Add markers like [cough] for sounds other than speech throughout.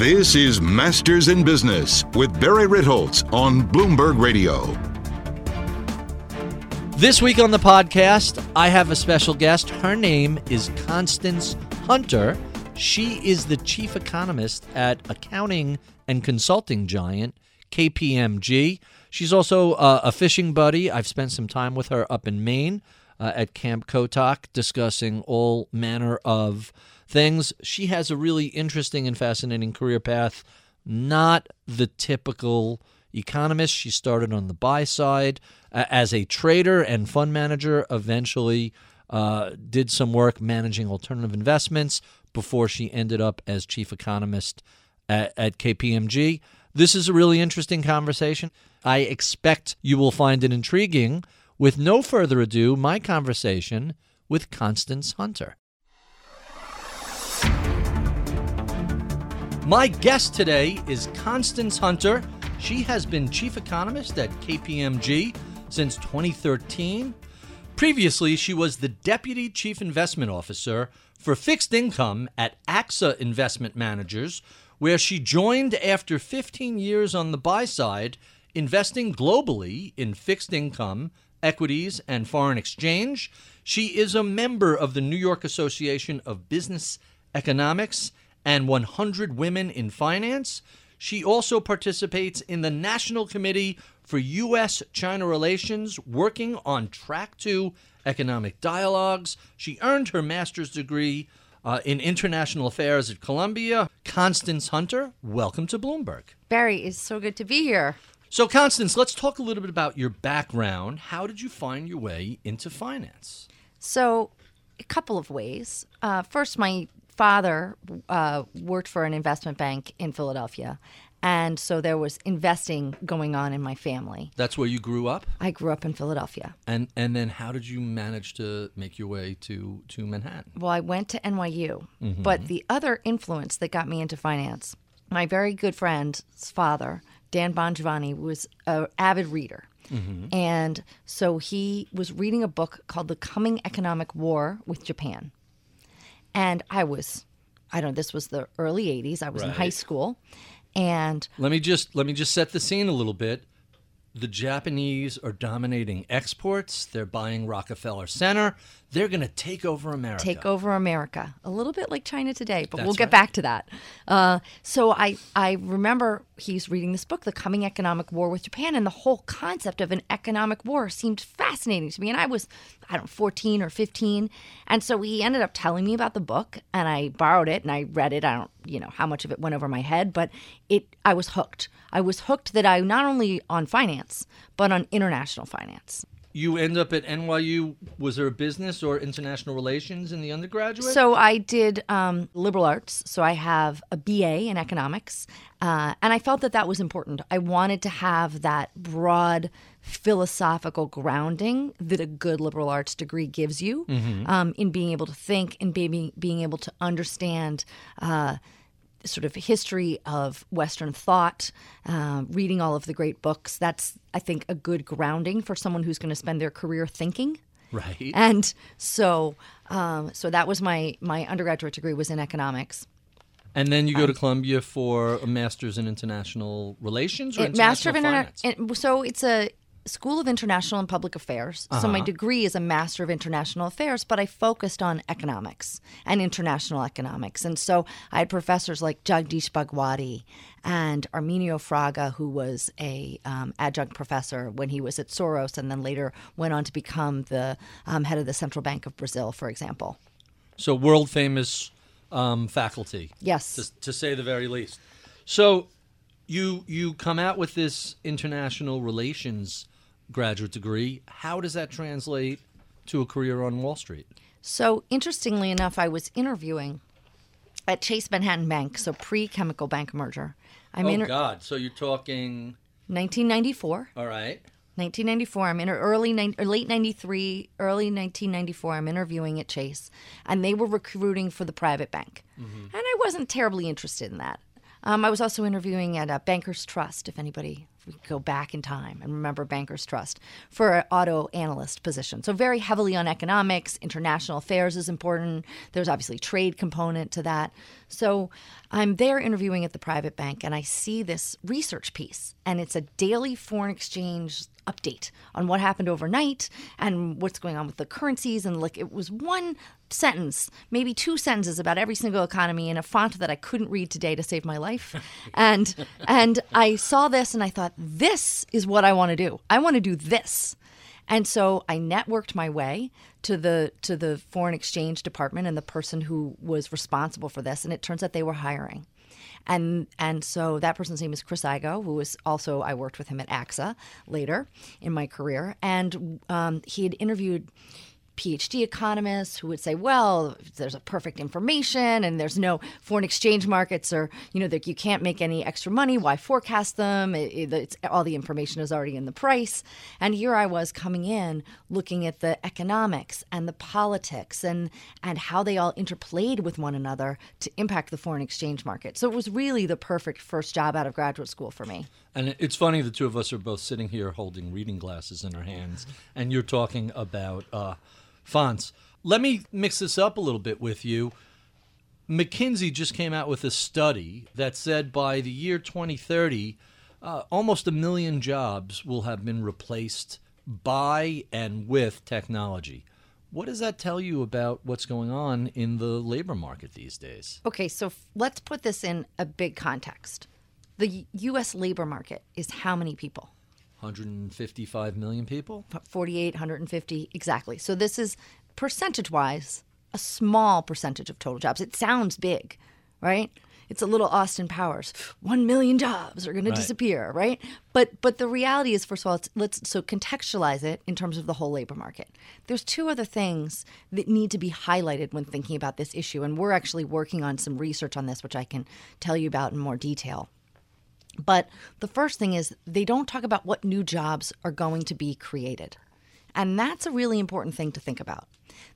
This is Masters in Business with Barry Ritholtz on Bloomberg Radio. This week on the podcast, I have a special guest. Her name is Constance Hunter. She is the chief economist at accounting and consulting giant KPMG. She's also uh, a fishing buddy. I've spent some time with her up in Maine uh, at Camp Kotok discussing all manner of things. She has a really interesting and fascinating career path, not the typical economist. She started on the buy side uh, as a trader and fund manager, eventually uh, did some work managing alternative investments before she ended up as chief economist at, at KPMG. This is a really interesting conversation. I expect you will find it intriguing. With no further ado, my conversation with Constance Hunter. My guest today is Constance Hunter. She has been chief economist at KPMG since 2013. Previously, she was the deputy chief investment officer for fixed income at AXA Investment Managers, where she joined after 15 years on the buy side, investing globally in fixed income, equities, and foreign exchange. She is a member of the New York Association of Business Economics and 100 Women in Finance. She also participates in the National Committee for U.S. China Relations, working on Track 2 economic dialogues. She earned her master's degree uh, in international affairs at Columbia. Constance Hunter, welcome to Bloomberg. Barry, it's so good to be here. So, Constance, let's talk a little bit about your background. How did you find your way into finance? So, a couple of ways. Uh, first, my father uh, worked for an investment bank in Philadelphia. And so there was investing going on in my family. That's where you grew up? I grew up in Philadelphia. And and then how did you manage to make your way to, to Manhattan? Well, I went to NYU. Mm-hmm. But the other influence that got me into finance, my very good friend's father, Dan Bongiovanni, was an avid reader. Mm-hmm. And so he was reading a book called The Coming Economic War with Japan. And I was, I don't know, this was the early 80s. I was right. in high school. And let me just let me just set the scene a little bit. The Japanese are dominating exports. They're buying Rockefeller Center. They're going to take over America. Take over America. A little bit like China today, but That's we'll get right. back to that. Uh, so I, I remember he's reading this book, The Coming Economic War with Japan, and the whole concept of an economic war seemed fascinating to me. And I was, I don't know, 14 or 15. And so he ended up telling me about the book, and I borrowed it and I read it. I don't, you know, how much of it went over my head, but it, I was hooked. I was hooked that I not only on finance, but on international finance you end up at NYU. Was there a business or international relations in the undergraduate? So I did um, liberal arts. So I have a BA in economics, uh, and I felt that that was important. I wanted to have that broad philosophical grounding that a good liberal arts degree gives you mm-hmm. um, in being able to think and being being able to understand. Uh, sort of history of Western thought, uh, reading all of the great books. That's, I think, a good grounding for someone who's going to spend their career thinking. Right. And so, um, so that was my my undergraduate degree was in economics. And then you go to Columbia for a master's in international relations or international master of internet. So it's a School of International and Public Affairs. Uh-huh. So my uh-huh. degree is a Master of International Affairs, but I focused on economics and international economics. And so I had professors like Jagdish Bhagwati and Arminio Fraga, who was a um, adjunct professor when he was at Soros, and then later went on to become the um, head of the Central Bank of Brazil, for example. So world famous um, faculty. Yes, to, to say the very least. So you you come out with this international relations graduate degree. How does that translate to a career on Wall Street? So, interestingly enough, I was interviewing at Chase Manhattan Bank, so pre chemical bank merger. I'm oh, inter- God. So you're talking. 1994. All right. 1994. I'm in early or late 93, early 1994. I'm interviewing at Chase, and they were recruiting for the private bank, mm-hmm. and I wasn't terribly interested in that. Um, I was also interviewing at a Bankers Trust, if anybody we go back in time and remember Bankers Trust for an auto analyst position. So very heavily on economics, international affairs is important. There's obviously trade component to that. So I'm there interviewing at the private bank and I see this research piece and it's a daily foreign exchange update on what happened overnight and what's going on with the currencies and like it was one sentence maybe two sentences about every single economy in a font that I couldn't read today to save my life. [laughs] And and I saw this and I thought this is what I want to do. I want to do this. And so I networked my way to the to the foreign exchange department and the person who was responsible for this and it turns out they were hiring. And and so that person's name is Chris Iggo, who was also I worked with him at AXA later in my career, and um, he had interviewed PhD economists who would say, well, there's a perfect information and there's no foreign exchange markets or, you know, that you can't make any extra money. Why forecast them? It, all the information is already in the price. And here I was coming in looking at the economics and the politics and, and how they all interplayed with one another to impact the foreign exchange market. So it was really the perfect first job out of graduate school for me. And it's funny the two of us are both sitting here holding reading glasses in our hands, and you're talking about uh, fonts. Let me mix this up a little bit with you. McKinsey just came out with a study that said by the year 2030, uh, almost a million jobs will have been replaced by and with technology. What does that tell you about what's going on in the labor market these days? Okay, so f- let's put this in a big context. The U.S. labor market is how many people? 155 million people? 48, 150, exactly. So this is percentage wise a small percentage of total jobs. It sounds big, right? It's a little Austin Powers. One million jobs are going right. to disappear, right? But but the reality is, first of all, let's so contextualize it in terms of the whole labor market. There's two other things that need to be highlighted when thinking about this issue, and we're actually working on some research on this, which I can tell you about in more detail. But the first thing is they don't talk about what new jobs are going to be created. And that's a really important thing to think about.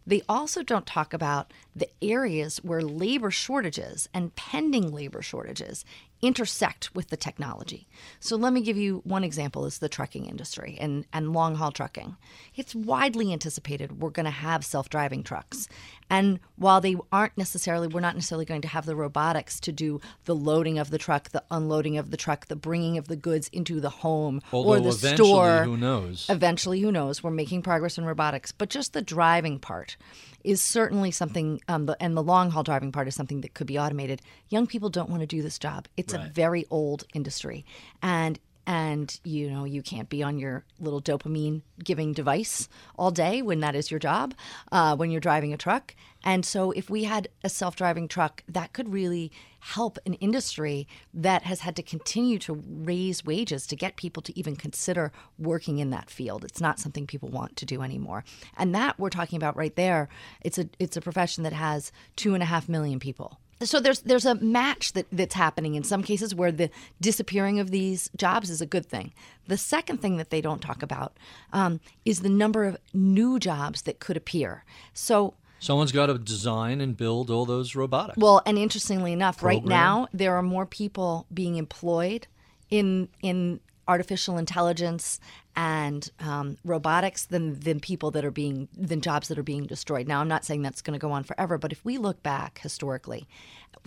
They also don't talk about the areas where labor shortages and pending labor shortages intersect with the technology. So let me give you one example is the trucking industry and, and long haul trucking. It's widely anticipated we're going to have self-driving trucks. And while they aren't necessarily we're not necessarily going to have the robotics to do the loading of the truck, the unloading of the truck, the bringing of the goods into the home Although or the eventually, store. Who knows? Eventually, who knows? We're making progress in robotics, but just the driving part is certainly something, um, the, and the long haul driving part is something that could be automated. Young people don't want to do this job. It's right. a very old industry, and and you know you can't be on your little dopamine giving device all day when that is your job uh, when you're driving a truck. And so if we had a self-driving truck that could really help an industry that has had to continue to raise wages to get people to even consider working in that field. It's not something people want to do anymore. And that we're talking about right there it's a it's a profession that has two and a half million people so there's there's a match that, that's happening in some cases where the disappearing of these jobs is a good thing. The second thing that they don't talk about um, is the number of new jobs that could appear. So someone's got to design and build all those robotics. Well, and interestingly enough, Program. right now there are more people being employed in in artificial intelligence and um, robotics than than people that are being than jobs that are being destroyed. Now, I'm not saying that's going to go on forever, but if we look back historically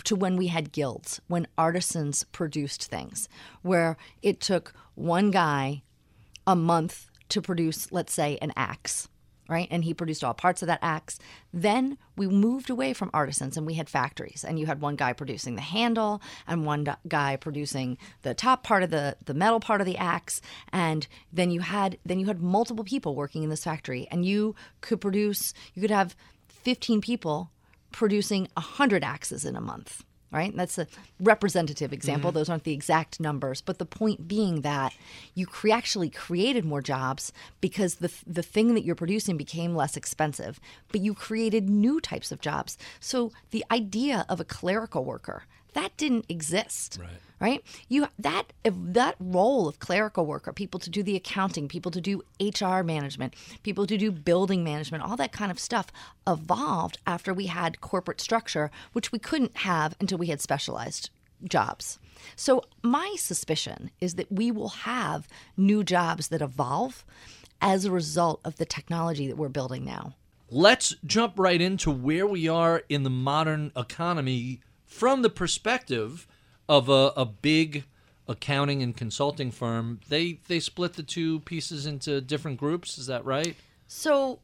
to when we had guilds, when artisans produced things, where it took one guy a month to produce, let's say, an axe right? And he produced all parts of that axe. Then we moved away from artisans and we had factories. And you had one guy producing the handle and one guy producing the top part of the, the metal part of the axe. And then you had then you had multiple people working in this factory. And you could produce you could have 15 people producing 100 axes in a month right? That's a representative example. Mm-hmm. Those aren't the exact numbers, but the point being that you cre- actually created more jobs because the the thing that you're producing became less expensive, but you created new types of jobs. So the idea of a clerical worker that didn't exist. Right. Right? You that that role of clerical worker, people to do the accounting, people to do HR management, people to do building management, all that kind of stuff evolved after we had corporate structure, which we couldn't have until we had specialized jobs. So, my suspicion is that we will have new jobs that evolve as a result of the technology that we're building now. Let's jump right into where we are in the modern economy from the perspective of a, a big accounting and consulting firm. They they split the two pieces into different groups. Is that right? So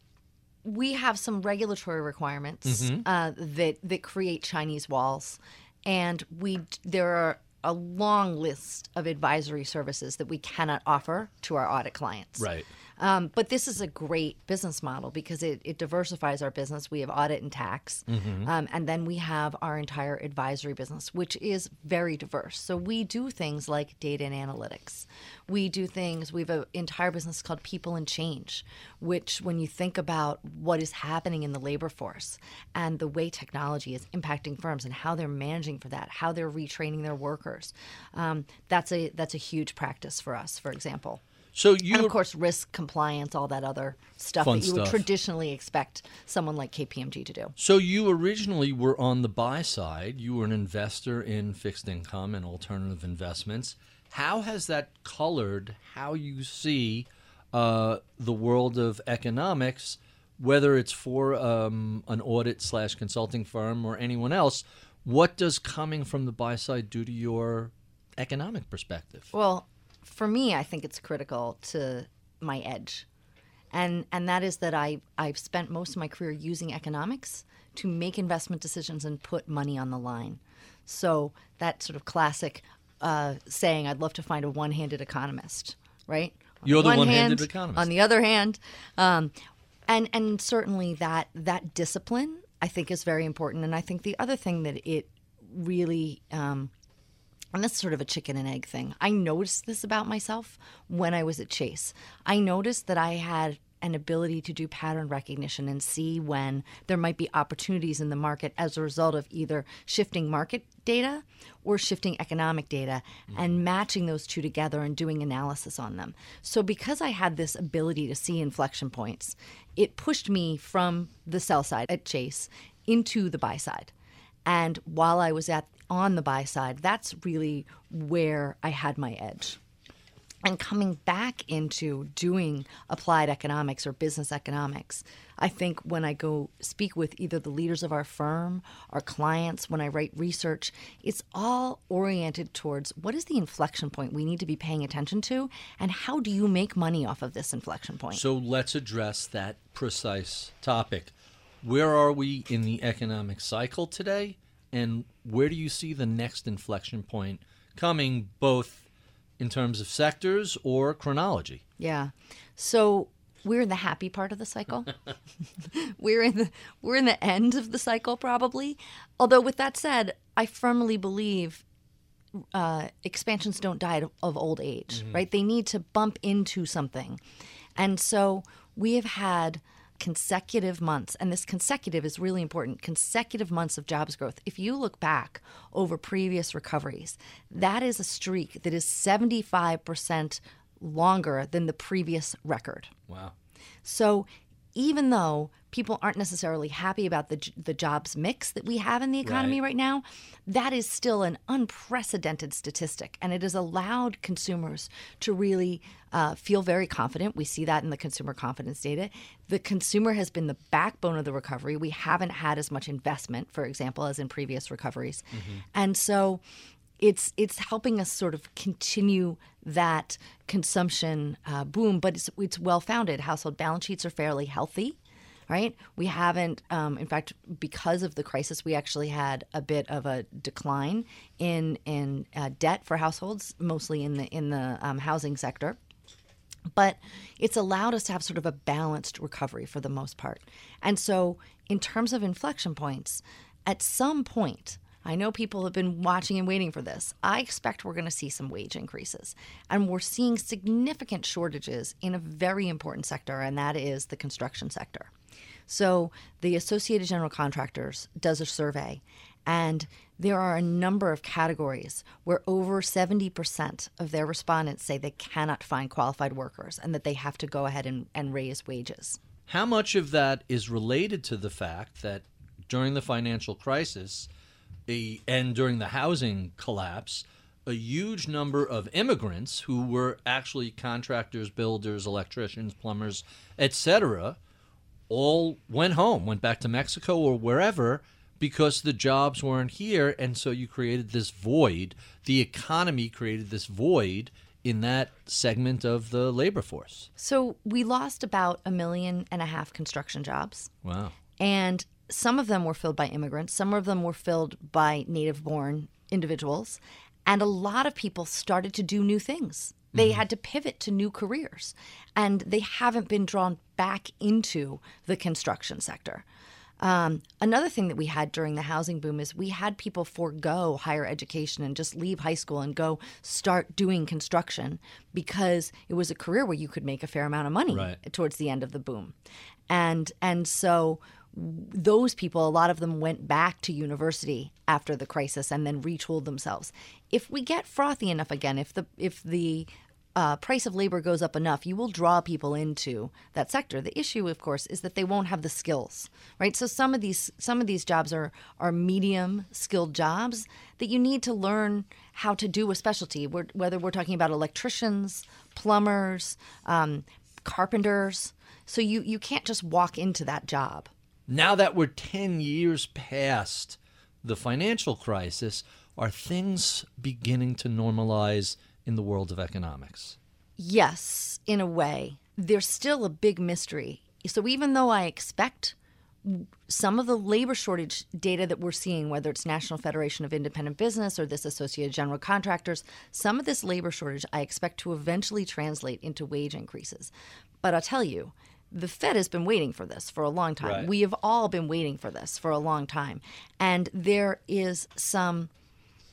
we have some regulatory requirements uh, that that create Chinese walls, and we there are a long list of advisory services that we cannot offer to our audit clients. Right. Um, but this is a great business model because it, it diversifies our business. We have audit and tax, um, and then we have our entire advisory business, which is very diverse. So we do things like data and analytics. We do things. We have an entire business called People and Change, which, when you think about what is happening in the labor force and the way technology is impacting firms and how they're managing for that, how they're retraining their workers, um, that's a that's a huge practice for us. For example So you and of course risk compliance all that other stuff that you would traditionally expect someone like kpmg to do So you originally were on the buy side. You were an investor in fixed income and alternative investments. How has that colored how you see uh, the world of economics, whether it's for um, an audit slash consulting firm or anyone else? What does coming from the buy side do to your economic perspective? well for me i think it's critical to my edge and and that is that i i've spent most of my career using economics to make investment decisions and put money on the line so that sort of classic uh, saying i'd love to find a one-handed economist right On You're the one one-handed economist. on the other hand um, and and certainly that that discipline I think is very important. And I think the other thing that it really um, and that's sort of a chicken and egg thing. I noticed this about myself when I was at Chase. I noticed that I had an ability to do pattern recognition and see when there might be opportunities in the market as a result of either shifting market data or shifting economic data and mm-hmm. matching those two together and doing analysis on them. So, because I had this ability to see inflection points, it pushed me from the sell side at Chase into the buy side. And while I was at on the buy side, that's really where I had my edge. And coming back into doing applied economics or business economics, I think when I go speak with either the leaders of our firm, our clients, when I write research, it's all oriented towards what is the inflection point we need to be paying attention to, and how do you make money off of this inflection point? So let's address that precise topic. Where are we in the economic cycle today? And where do you see the next inflection point coming, both in terms of sectors or chronology? Yeah. So we're in the happy part of the cycle. [laughs] [laughs] we're in the we're in the end of the cycle probably. Although with that said, I firmly believe uh, expansions don't die of old age, right? They need to bump into something. And so we have had consecutive months, and this consecutive is really important consecutive months of jobs growth. If you look back over previous recoveries, that is a streak that is 75% longer than the previous record. Wow. So even though people aren't necessarily happy about the the jobs mix that we have in the economy Right. right, now, that is still an unprecedented statistic, and it has allowed consumers to really uh, feel very confident. We see that in the consumer confidence data. The consumer has been the backbone of the recovery. We haven't had as much investment, for example, as in previous recoveries, and so it's it's helping us sort of continue that consumption uh, boom, but it's it's well founded. Household balance sheets are fairly healthy, right? We haven't, um, in fact, because of the crisis, we actually had a bit of a decline in in uh, debt for households, mostly in the in the um, housing sector but it's allowed us to have sort of a balanced recovery for the most part. And so, in terms of inflection points, at some point, I know people have been watching and waiting for this. I expect we're going to see some wage increases. And we're seeing significant shortages in a very important sector, and that is the construction sector. So, the Associated General Contractors does a survey, and there are a number of categories where over 70% of their respondents say they cannot find qualified workers and that they have to go ahead and, and raise wages. How much of that is related to the fact that during the financial crisis, and during the housing collapse, a huge number of immigrants who were actually contractors, builders, electricians, plumbers, etc., all went home, went back to Mexico or wherever because the jobs weren't here and so you created this void. The economy created this void in that segment of the labor force. So we lost about a million and a half construction jobs. Wow. And some of them were filled by immigrants, some of them were filled by native born individuals. And a lot of people started to do new things. They had to pivot to new careers, and they haven't been drawn back into the construction sector. Um, another thing that we had during the housing boom is we had people forego higher education and just leave high school and go start doing construction because it was a career where you could make a fair amount of money Right. towards the end of the boom, and and so those people, a lot of them went back to university after the crisis and then retooled themselves. If we get frothy enough again, if the if the uh, price of labor goes up enough, you will draw people into that sector. The issue, of course, is that they won't have the skills, right? So some of these some of these jobs are are medium skilled jobs that you need to learn how to do a specialty. Whether we're talking about electricians, plumbers, um, carpenters, so you you can't just walk into that job. Now that we're 10 years past the financial crisis, are things beginning to normalize in the world of economics? Yes, in a way. There's still a big mystery. So even though I expect some of the labor shortage data that we're seeing, whether it's National Federation of Independent Business or this Associated General Contractors, some of this labor shortage I expect to eventually translate into wage increases. But I'll tell you, the Fed has been waiting for this for a long time. Right. We have all been waiting for this for a long time. And there is some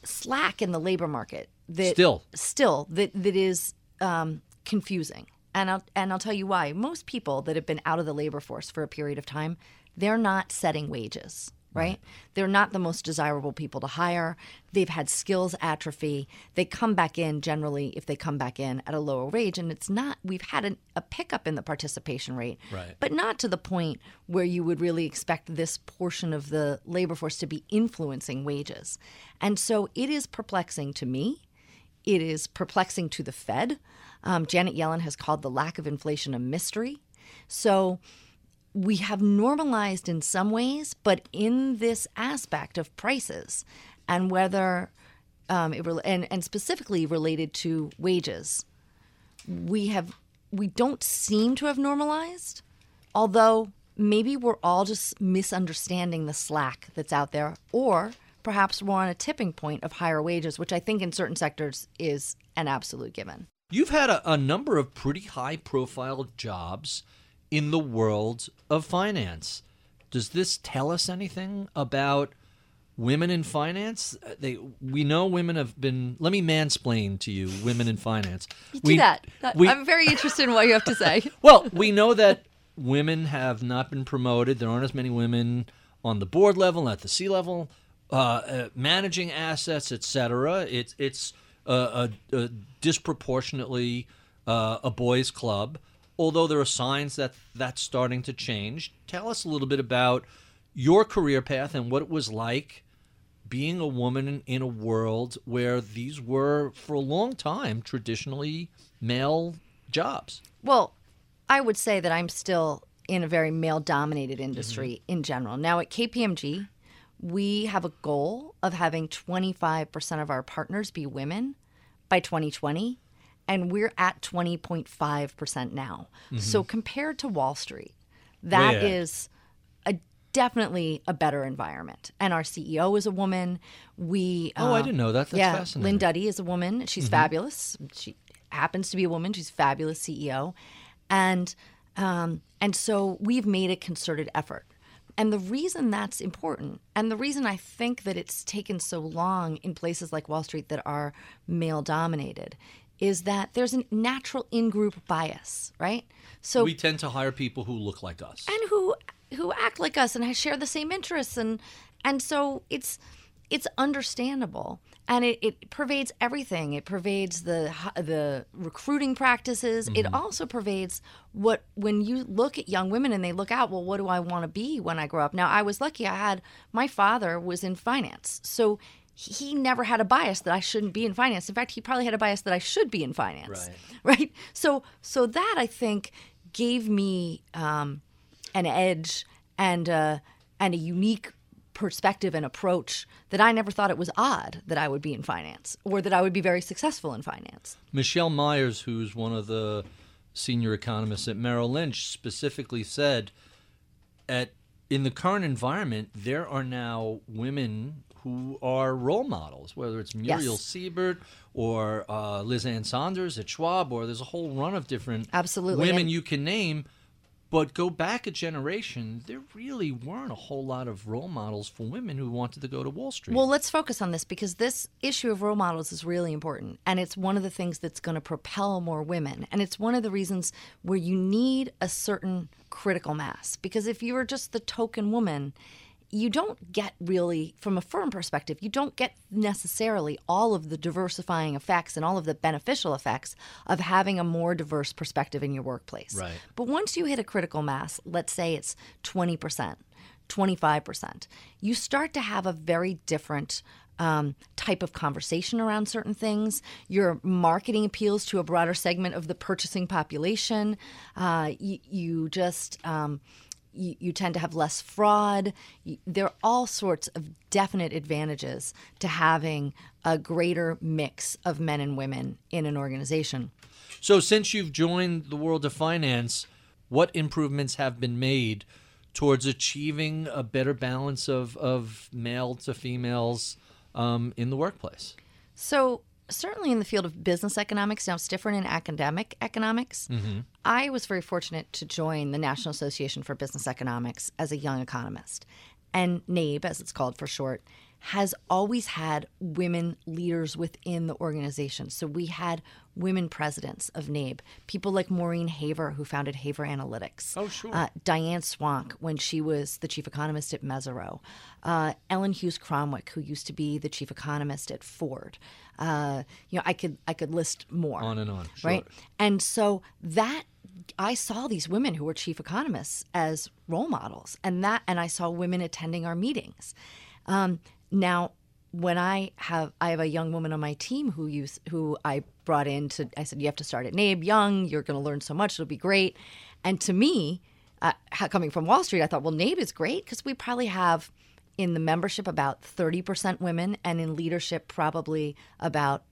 slack in the labor market that Still. still that that is um, confusing. And I'll and I'll tell you why. Most people that have been out of the labor force for a period of time, they're not setting wages, right? They're not the most desirable people to hire. They've had skills atrophy. They come back in generally if they come back in at a lower wage, and it's not. We've had an, a pickup in the participation rate, Right. but not to the point where you would really expect this portion of the labor force to be influencing wages. And so it is perplexing to me. It is perplexing to the Fed. Um, Janet Yellen has called the lack of inflation a mystery. So we have normalized in some ways, but in this aspect of prices and whether um, it rel and, and specifically related to wages, we have we don't seem to have normalized although maybe we're all just misunderstanding the slack that's out there or perhaps we're on a tipping point of higher wages which i think in certain sectors is an absolute given You've had a, a number of pretty high profile jobs in the world of finance. Does this tell us anything about women in finance? Uh, They we know women have been let me mansplain to you women in finance. we, we- i'm very interested in what you have to say [laughs] well, we know that women have not been promoted. There aren't as many women on the board level, at the C level, uh, uh, managing assets, etc. It's it's uh, a, a disproportionately uh, a boys' club. Although there are signs that that's starting to change. Tell us a little bit about your career path and what it was like being a woman in a world where these were, for a long time, traditionally male jobs. Well, I would say that I'm still in a very male dominated industry in general. Now at KPMG, we have a goal of having 25% of our partners be women by 2020, and we're at 20.5% now. So compared to Wall Street, that ahead. is a definitely a better environment. And our CEO is a woman. We Oh, I uh, didn't know that. That's yeah, fascinating. Lynne Doughtie is a woman. She's fabulous. She happens to be a woman. She's a fabulous CEO, and um, and so we've made a concerted effort. And the reason that's important, and the reason I think that it's taken so long in places like Wall Street that are male dominated, is that there's a natural in-group bias, right? So we tend to hire people who look like us. and who who act like us and share the same interests and and so it's it's understandable and it, it pervades everything it pervades the the recruiting practices it also pervades what when you look at young women and they look out well what do i want to be when i grow up now i was lucky i had my father was in finance so he never had a bias that I shouldn't be in finance. In fact, he probably had a bias that I should be in finance. Right. [laughs] Right. So so that I think gave me um, an edge and uh, and a unique perspective and approach that I never thought it was odd that I would be in finance or that I would be very successful in finance. Michelle Myers, who's one of the senior economists at Merrill Lynch, specifically said at in the current environment, there are now women who are role models, whether it's Muriel Yes. Siebert or uh, Liz Ann Sonders at Schwab, or there's a whole run of different Absolutely. women And- you can name. But go back a generation, there really weren't a whole lot of role models for women who wanted to go to Wall Street. Well, let's focus on this because this issue of role models is really important. And it's one of the things that's going to propel more women. And it's one of the reasons where you need a certain critical mass. Because if you are just the token woman, you don't get really, from a firm perspective, you don't get necessarily all of the diversifying effects and all of the beneficial effects of having a more diverse perspective in your workplace. Right. But once you hit a critical mass, let's say it's 20%, 25%, you start to have a very different um, type of conversation around certain things. Your marketing appeals to a broader segment of the purchasing population. Uh, you, you just. Um, you, you tend to have less fraud. There are all sorts of definite advantages to having a greater mix of men and women in an organization. So, since you've joined the world of finance, what improvements have been made towards achieving a better balance of, of male to females um, in the workplace? So, certainly in the field of business economics, now it's different in academic economics. Mm-hmm. I was very fortunate to join the National Association for Business Economics as a young economist. And NABE, as it's called for short, has always had women leaders within the organization. So we had women presidents of NABE, people like Maureen Haver, who founded Haver Analytics. Oh, sure. Uh, Diane Swonk, when she was the chief economist at Mesirow. Uh, Ellen Hughes Cromwick, who used to be the chief economist at Ford. Uh, you know, I could I could list more. On and on, Right. And so that I saw these women who were chief economists as role models, and that, and I saw women attending our meetings. Um, now, when I have, I have a young woman on my team who use, who I brought in to. I said, you have to start at NABE young. You're going to learn so much. It'll be great. And to me, uh, coming from Wall Street, I thought, well, NABE is great because we probably have in the membership about 30% women, and in leadership probably about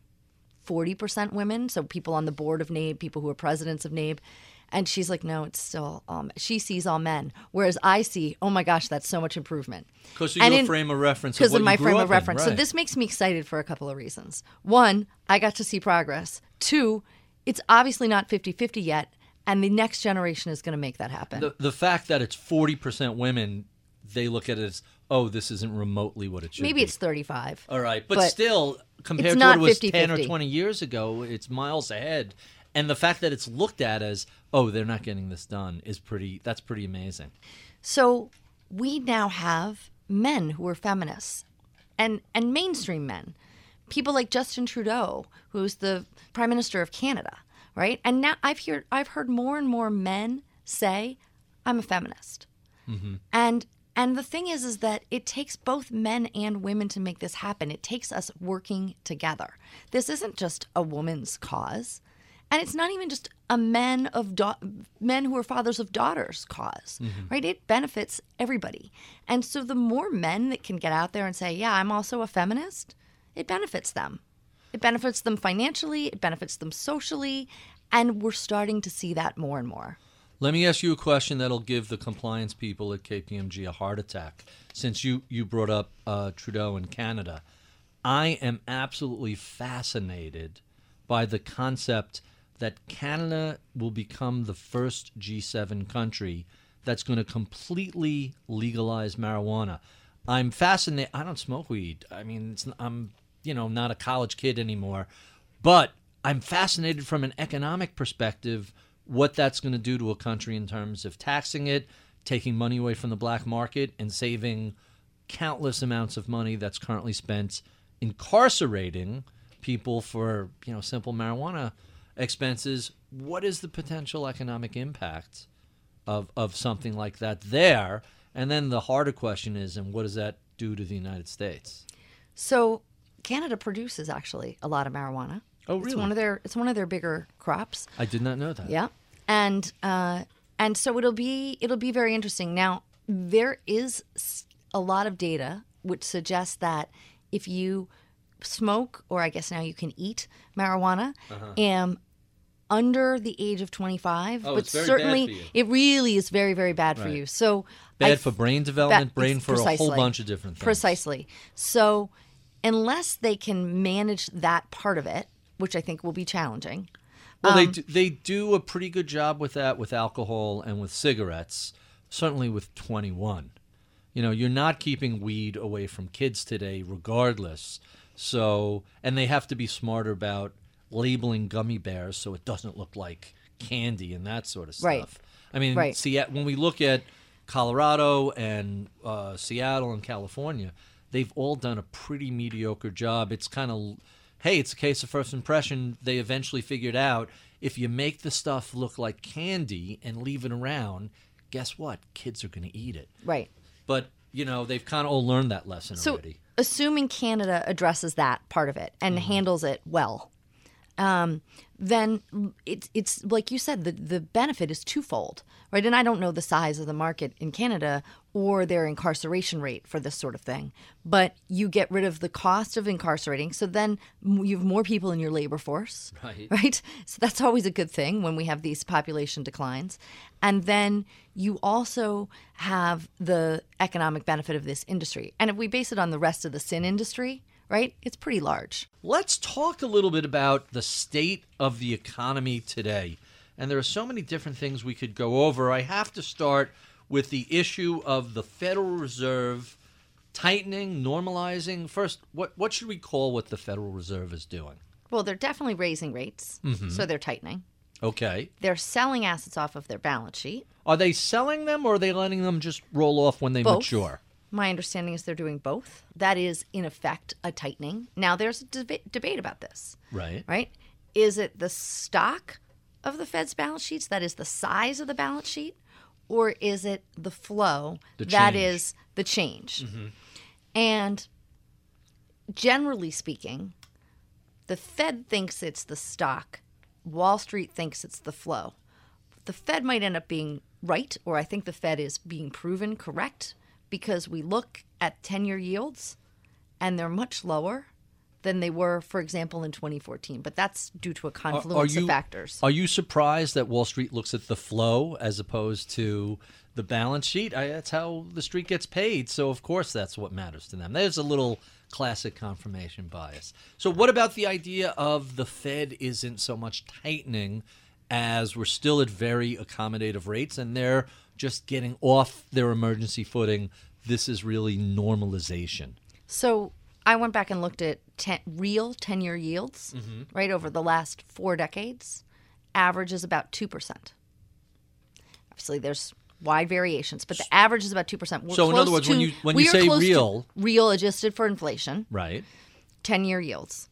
40% women. So people on the board of NABE, people who are presidents of NABE. And she's like, no, it's still, um, she sees all men. Whereas I see, oh my gosh, that's so much improvement. 'Cause of And your in- frame of reference Because of you my frame of in, reference. So this makes me excited for a couple of reasons. One, I got to see progress. Two, it's obviously not 50 50 yet. And the next generation is going to make that happen. The, the fact that it's 40% women, they look at it as, oh, this isn't remotely what it should be. Maybe be. it's 35. All right, but, but still, compared to what it was 10 or 50-50. 20 years ago, it's miles ahead. And the fact that it's looked at as, oh, they're not getting this done is pretty, that's pretty amazing. So we now have men who are feminists and, and mainstream men. People like Justin Trudeau, who's the Prime Minister of Canada, right? And now I've heard I've heard more and more men say, I'm a feminist. Mm-hmm. And and the thing is is that it takes both men and women to make this happen. It takes us working together. This isn't just a woman's cause. And it's not even just a men of da- men who are fathers of daughters cause, right? It benefits everybody. And so the more men that can get out there and say, "Yeah, I'm also a feminist," it benefits them. It benefits them financially, it benefits them socially, and we're starting to see that more and more. Let me ask you a question that'll give the compliance people at KPMG a heart attack. Since you, you brought up uh, Trudeau in Canada, I am absolutely fascinated by the concept that Canada will become the first G7 country that's going to completely legalize marijuana. I'm fascinated. I don't smoke weed. I mean, I'm you know not a college kid anymore, but I'm fascinated from an economic perspective what that's going to do to a country in terms of taxing it, taking money away from the black market, and saving countless amounts of money that's currently spent incarcerating people for you know simple marijuana expenses. What is the potential economic impact of of something like that there? And then the harder question is, and what does that do to the United States? So Canada produces actually a lot of marijuana. Oh, really? It's one of their it's one of their bigger crops. I did not know that. Yeah, and uh, and so it'll be it'll be very interesting. Now there is a lot of data which suggests that if you smoke, or I guess now you can eat marijuana, um, under the age of twenty five, Uh-huh. Oh, but it's very bad certainly it really is very very bad for you. So Bad I for brain development, brain for a whole bunch of different things. Precisely. So, unless they can manage that part of it, which I think will be challenging, Well, Um, they do, they do a pretty good job with that with alcohol and with cigarettes. Certainly with 21. You know, you're not keeping weed away from kids today, regardless. So, and they have to be smarter about labeling gummy bears so it doesn't look like candy and that sort of stuff. Right. I mean, Right. see, when we look at Colorado and uh, Seattle and California, they've all done a pretty mediocre job. It's kind of, hey, it's a case of first impression. They eventually figured out if you make the stuff look like candy and leave it around, guess what? Kids are going to eat it. right? But, you know, they've kind of all learned that lesson So, already. assuming Canada addresses that part of it and handles it well, um, then it's it's like you said, the the benefit is twofold, right? And I don't know the size of the market in Canada or their incarceration rate for this sort of thing, but you get rid of the cost of incarcerating, so then you have more people in your labor force, [laughs] Right. Right. So that's always a good thing when we have these population declines, and then you also have the economic benefit of this industry. And if we base it on the rest of the sin industry, right, it's pretty large. Let's talk a little bit about the state of the economy today. And there are so many different things we could go over. I have to start with the issue of the Federal Reserve tightening, normalizing. First, what, what should we call what the Federal Reserve is doing? Well, they're definitely raising rates, mm-hmm. so they're tightening. Okay. They're selling assets off of their balance sheet. Are they selling them or are they letting them just roll off when they Both. mature? My understanding is they're doing both. That is, in effect, a tightening. Now, there's a deba- debate about this. Right. right? Is it the stock of the Fed's balance sheets that is the size of the balance sheet, or is it the flow The that is the change? Mm-hmm. And generally speaking, the Fed thinks it's the stock, Wall Street thinks it's the flow. The Fed might end up being right, or I think the Fed is being proven correct because we look at 10 year yields and they're much lower than they were, for example, in 2014. But that's due to a confluence of factors. Are you surprised that Wall Street looks at the flow as opposed to the balance sheet? I, that's how the street gets paid. So, of course, that's what matters to them. There's a little classic confirmation bias. So, what about the idea of the Fed isn't so much tightening as we're still at very accommodative rates and they're just getting off their emergency footing? This is really normalization. So I went back and looked at ten, real 10 year yields, Mm-hmm. right, over the last four decades. Average is about 2%. Obviously, there's wide variations, but the average is about 2%. We're So in other words, when you- when you say to real- real adjusted for inflation, Right. 10 year yields,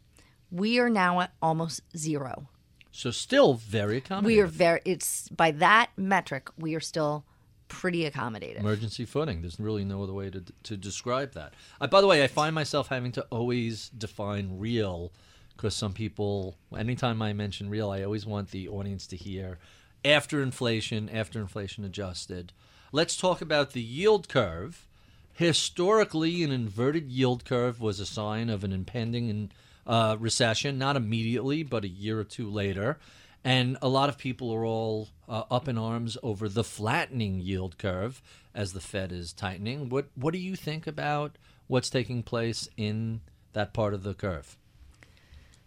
we are now at almost zero. So, still very accommodative. We are very, it's by that metric, we are still pretty accommodative. emergency footing. There's really no other way to to describe that. Uh, by the way, I find myself having to always define real because some people, anytime I mention real, I always want the audience to hear after inflation, after inflation adjusted. Let's talk about the yield curve. Historically, an inverted yield curve was a sign of an impending uh, recession, not immediately, but a year or two later. And a lot of people are all uh, up in arms over the flattening yield curve as the Fed is tightening. What what do you think about what's taking place in that part of the curve?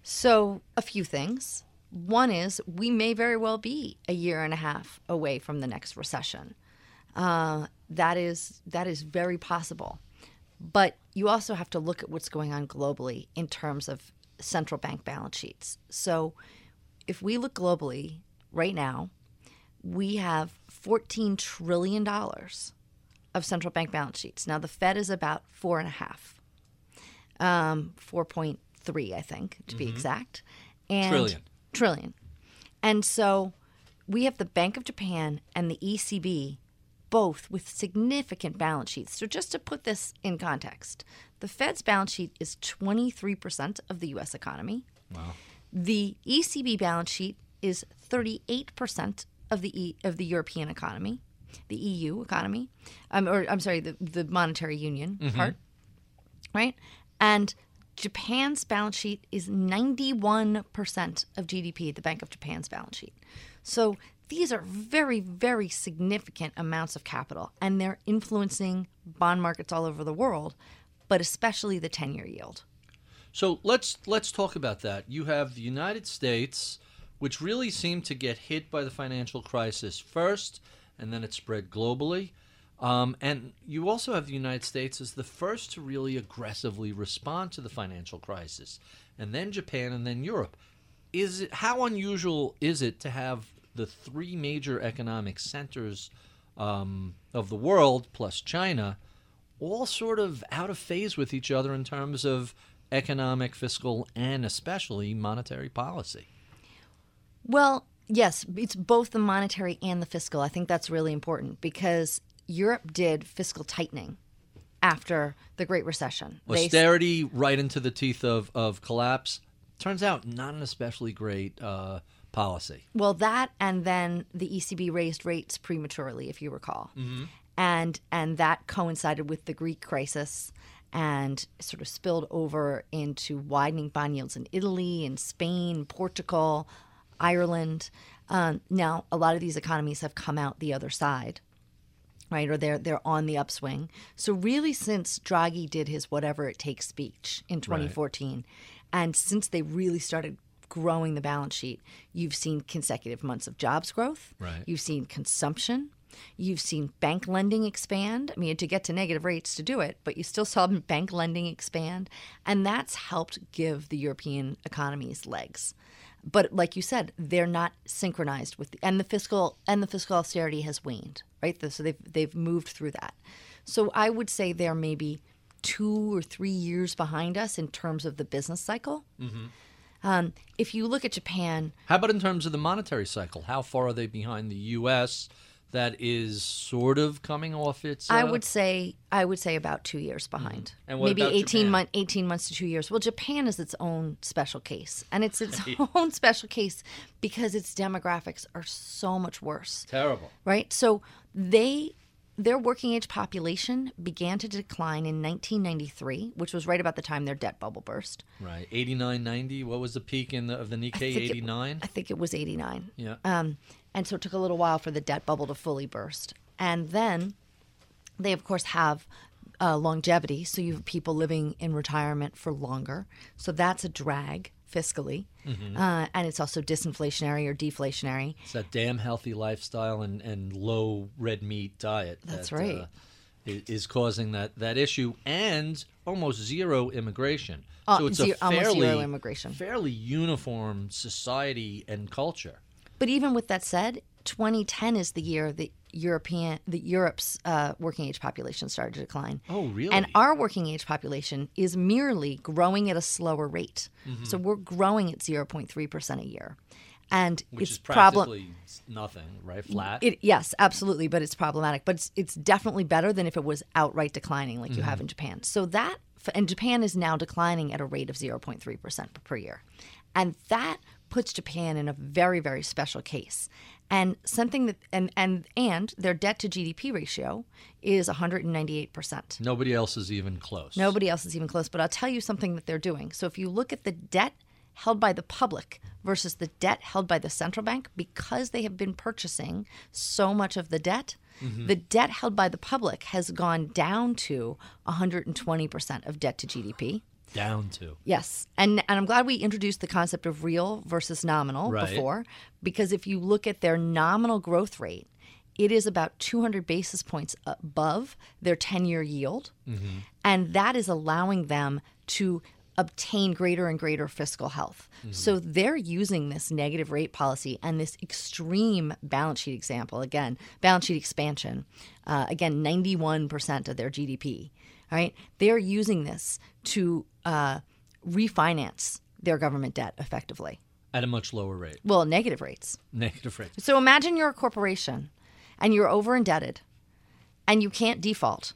So, a few things. One is we may very well be a year and a half away from the next recession. Uh, that is that is very possible. But you also have to look at what's going on globally in terms of central bank balance sheets. So, if we look globally right now, we have $14 trillion of central bank balance sheets. Now the Fed is about four and a half, um, four point three, I think, to be exact. And Trillion. Trillion. And so we have the Bank of Japan and the ECB both with significant balance sheets. So just to put this in context, the Fed's balance sheet is 23% of the US economy. Wow. The ECB balance sheet is 38% of the e, of the European economy, the EU economy, um, or I'm sorry, the, the monetary union part, right? And Japan's balance sheet is 91% of GDP, the Bank of Japan's balance sheet. So these are very, very significant amounts of capital, and they're influencing bond markets all over the world, but especially the 10 year yield. So let's let's talk about that. You have the United States, which really seemed to get hit by the financial crisis first, and then it spread globally. Um, and you also have the United States as the first to really aggressively respond to the financial crisis, and then Japan, and then Europe. Is it how unusual is it to have the three major economic centers um, of the world plus China all sort of out of phase with each other in terms of economic, fiscal, and especially monetary policy. Well, yes, it's both the monetary and the fiscal. I think that's really important because Europe did fiscal tightening after the Great Recession. They- Austerity right into the teeth of, of collapse. Turns out not an especially great uh, policy. well, that and then the ECB raised rates prematurely, if you recall, and and that coincided with the Greek crisis and sort of spilled over into widening bond yields in Italy and Spain, Portugal, Ireland. Um, now, a lot of these economies have come out the other side. right? Or they're they're on the upswing. So really, since Draghi did his whatever it takes speech in 2014, and since they really started growing the balance sheet, you've seen consecutive months of jobs growth. Right. You've seen consumption. You've seen bank lending expand. I mean, to get to negative rates to do it, but you still saw [laughs] bank lending expand, and that's helped give the European economies legs. But like you said, they're not synchronized with, the, and the fiscal and the fiscal austerity has waned, right? So they've they've moved through that. So I would say they're maybe two or three years behind us in terms of the business cycle. Um, if you look at Japan, How about in terms of the monetary cycle? How far are they behind the U.S. that is sort of coming off its? I uh, would say I would say about two years behind. And what Maybe about eighteen Japan? month, eighteen months to two years. Well, Japan is its own special case, and it's its [laughs] own special case because its demographics are so much worse. terrible. right? So they their working age population began to decline in 1993, which was right about the time their debt bubble burst. Right, eighty nine ninety. What was the peak in the of the Nikkei? Eighty nine. I think it was 89. Yeah. Um, and so it took a little while for the debt bubble to fully burst. And then they, of course, have uh, longevity. So you have people living in retirement for longer. So that's a drag fiscally. Mm-hmm. Uh, and it's also disinflationary or deflationary. It's that damn healthy lifestyle and, and low red meat diet. That's that, right. Uh, is causing that, that issue and almost zero immigration. Uh, so it's a almost fairly zero immigration. fairly uniform society and culture. But even with that said, 2010 is the year that European, the Europe's uh, working age population started to decline. Oh, really? And our working age population is merely growing at a slower rate. Mm-hmm. So we're growing at 0.3 percent a year, and which it's is problem. nothing, right? Flat. It, yes, absolutely, but it's problematic. But it's, it's definitely better than if it was outright declining like you Mm-hmm. have in Japan. So that, and Japan is now declining at a rate of 0.3% per year. And that puts Japan in a very, very special case. And something that, and, and, and their debt to GDP ratio is 198%. Nobody else is even close. Nobody else is even close. But I'll tell you something that they're doing. So if you look at the debt held by the public versus the debt held by the central bank, because they have been purchasing so much of the debt, mm-hmm. the debt held by the public has gone down to 120% of debt to GDP. Down to. Yes. And and I'm glad we introduced the concept of real versus nominal Right. before because if you look at their nominal growth rate, it is about 200 basis points above their 10-year yield. And that is allowing them to obtain greater and greater fiscal health. So they're using this negative rate policy and this extreme balance sheet example again, balance sheet expansion. Uh, again, 91% of their GDP. All right, they're using this to uh, refinance their government debt effectively. At a much lower rate, Well, negative rates. negative rates. So imagine you're a corporation and you're over indebted and you can't default,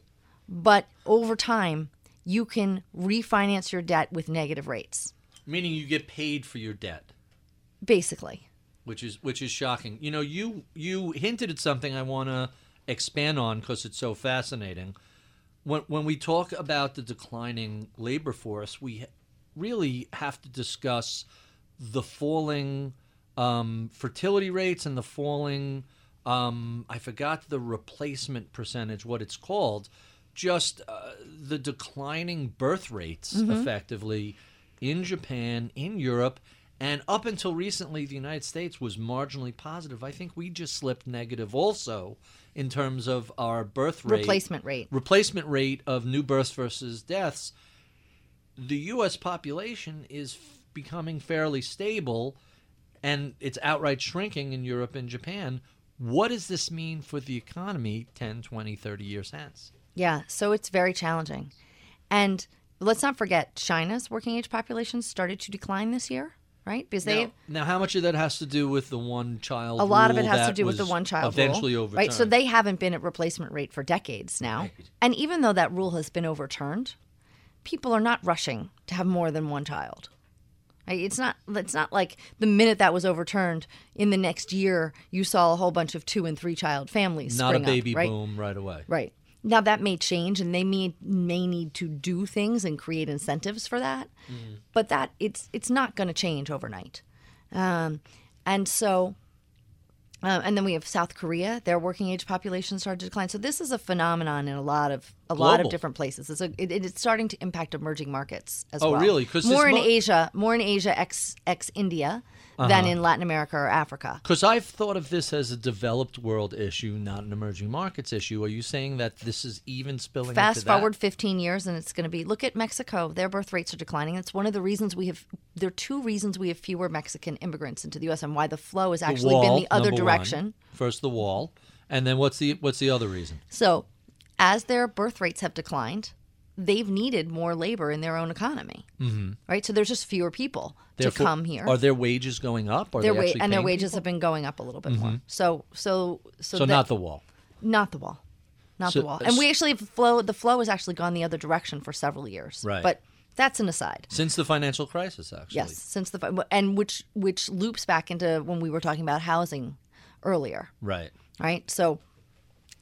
but over time you can refinance your debt with negative rates, Meaning you get paid for your debt. basically. which is which is shocking. You know, you you hinted at something I want to expand on because it's so fascinating. When when we talk about the declining labor force, we really have to discuss the falling um, fertility rates and the falling. Um, I forgot the replacement percentage, what it's called. Just uh, the declining birth rates, effectively, in Japan, in Europe, and up until recently, the United States was marginally positive. I think we just slipped negative also in terms of our birth rate. Replacement rate. Replacement rate of new births versus deaths. The U.S. population is f- becoming fairly stable and it's outright shrinking in Europe and Japan. What does this mean for the economy 10, 20, 30 years hence? Yeah, so it's very challenging. And let's not forget China's working age population started to decline this year, right? Because they Now, how much of that has to do with the one child? a lot of it has to do with the one child eventually rule, overturned? right? So they haven't been at replacement rate for decades now, Right. and even though that rule has been overturned, people are not rushing to have more than one child. Right? It's not. It's not like the minute that was overturned, in the next year you saw a whole bunch of two and three child families. not a spring up, baby right? boom right away. Right. Now that may change and they may may need to do things and create incentives for that. But that it's it's not going to change overnight. Um, and so uh, and then we have South Korea. Their working age population started to decline. So this is a phenomenon in a lot of a lot of different places. It's a, it, it's starting to impact emerging markets as well. Oh, well. really? 'Cause more in mo- Asia, more in Asia ex ex India Uh-huh. than in Latin America or Africa. Because I've thought of this as a developed world issue, not an emerging markets issue. Are you saying that this is even spilling Fast into that? forward 15 years, and it's going to be look at Mexico. Their birth rates are declining. That's one of the reasons we have. There are two reasons we have fewer Mexican immigrants into the U.S. and why the flow has The actually wall, been the other number one. direction. First the wall, and then what's the what's the other reason? So, as their birth rates have declined, they've needed more labor in their own economy. Mm-hmm. Right. So there's just fewer people Therefore, to come here. Are their wages going up? Are their they wa- and their wages people? have been going up a little bit more. So so so, So that- not the wall. not the wall, not So- the wall. And we actually flow the flow has actually gone the other direction for several years. Right. But that's an aside. Since the financial crisis, actually. Yes, since the and which which loops back into when we were talking about housing earlier, Right. right? So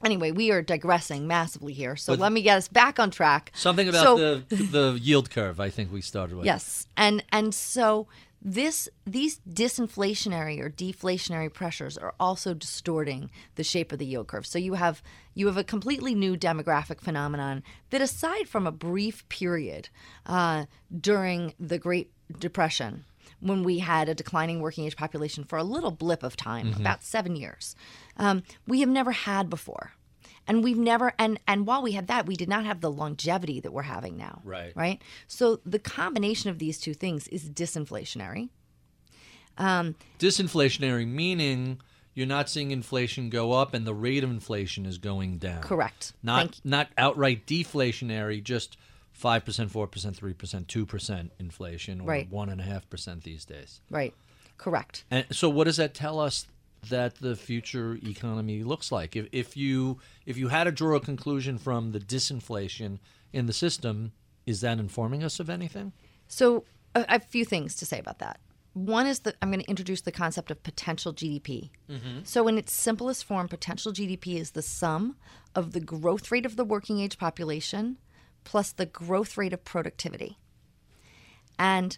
anyway, we are digressing massively here. So let me get us back on track. Something about So- the the yield curve. I think we started with. Yes, and and so this these disinflationary or deflationary pressures are also distorting the shape of the yield curve. So you have you have a completely new demographic phenomenon that, aside from a brief period uh, during the Great Depression. When we had a declining working age population for a little blip of time, about seven years, um, we have never had before. And we've never and and while we had that we did not have the longevity that we're having now Right. right? So the combination of these two things is disinflationary. Disinflationary meaning you're not seeing inflation go up and the rate of inflation is going down. correct. Not not outright deflationary, just five percent, four percent, three percent, two percent inflation, or Right. one and a half percent these days. right correct And so, what does that tell us that the future economy looks like? If, if you if you had to draw a conclusion from the disinflation in the system, is that informing us of anything? so a, a few things to say about that one is that i'm going to introduce the concept of potential gdp mm-hmm. so in its simplest form potential gdp is the sum of the growth rate of the working age population plus the growth rate of productivity And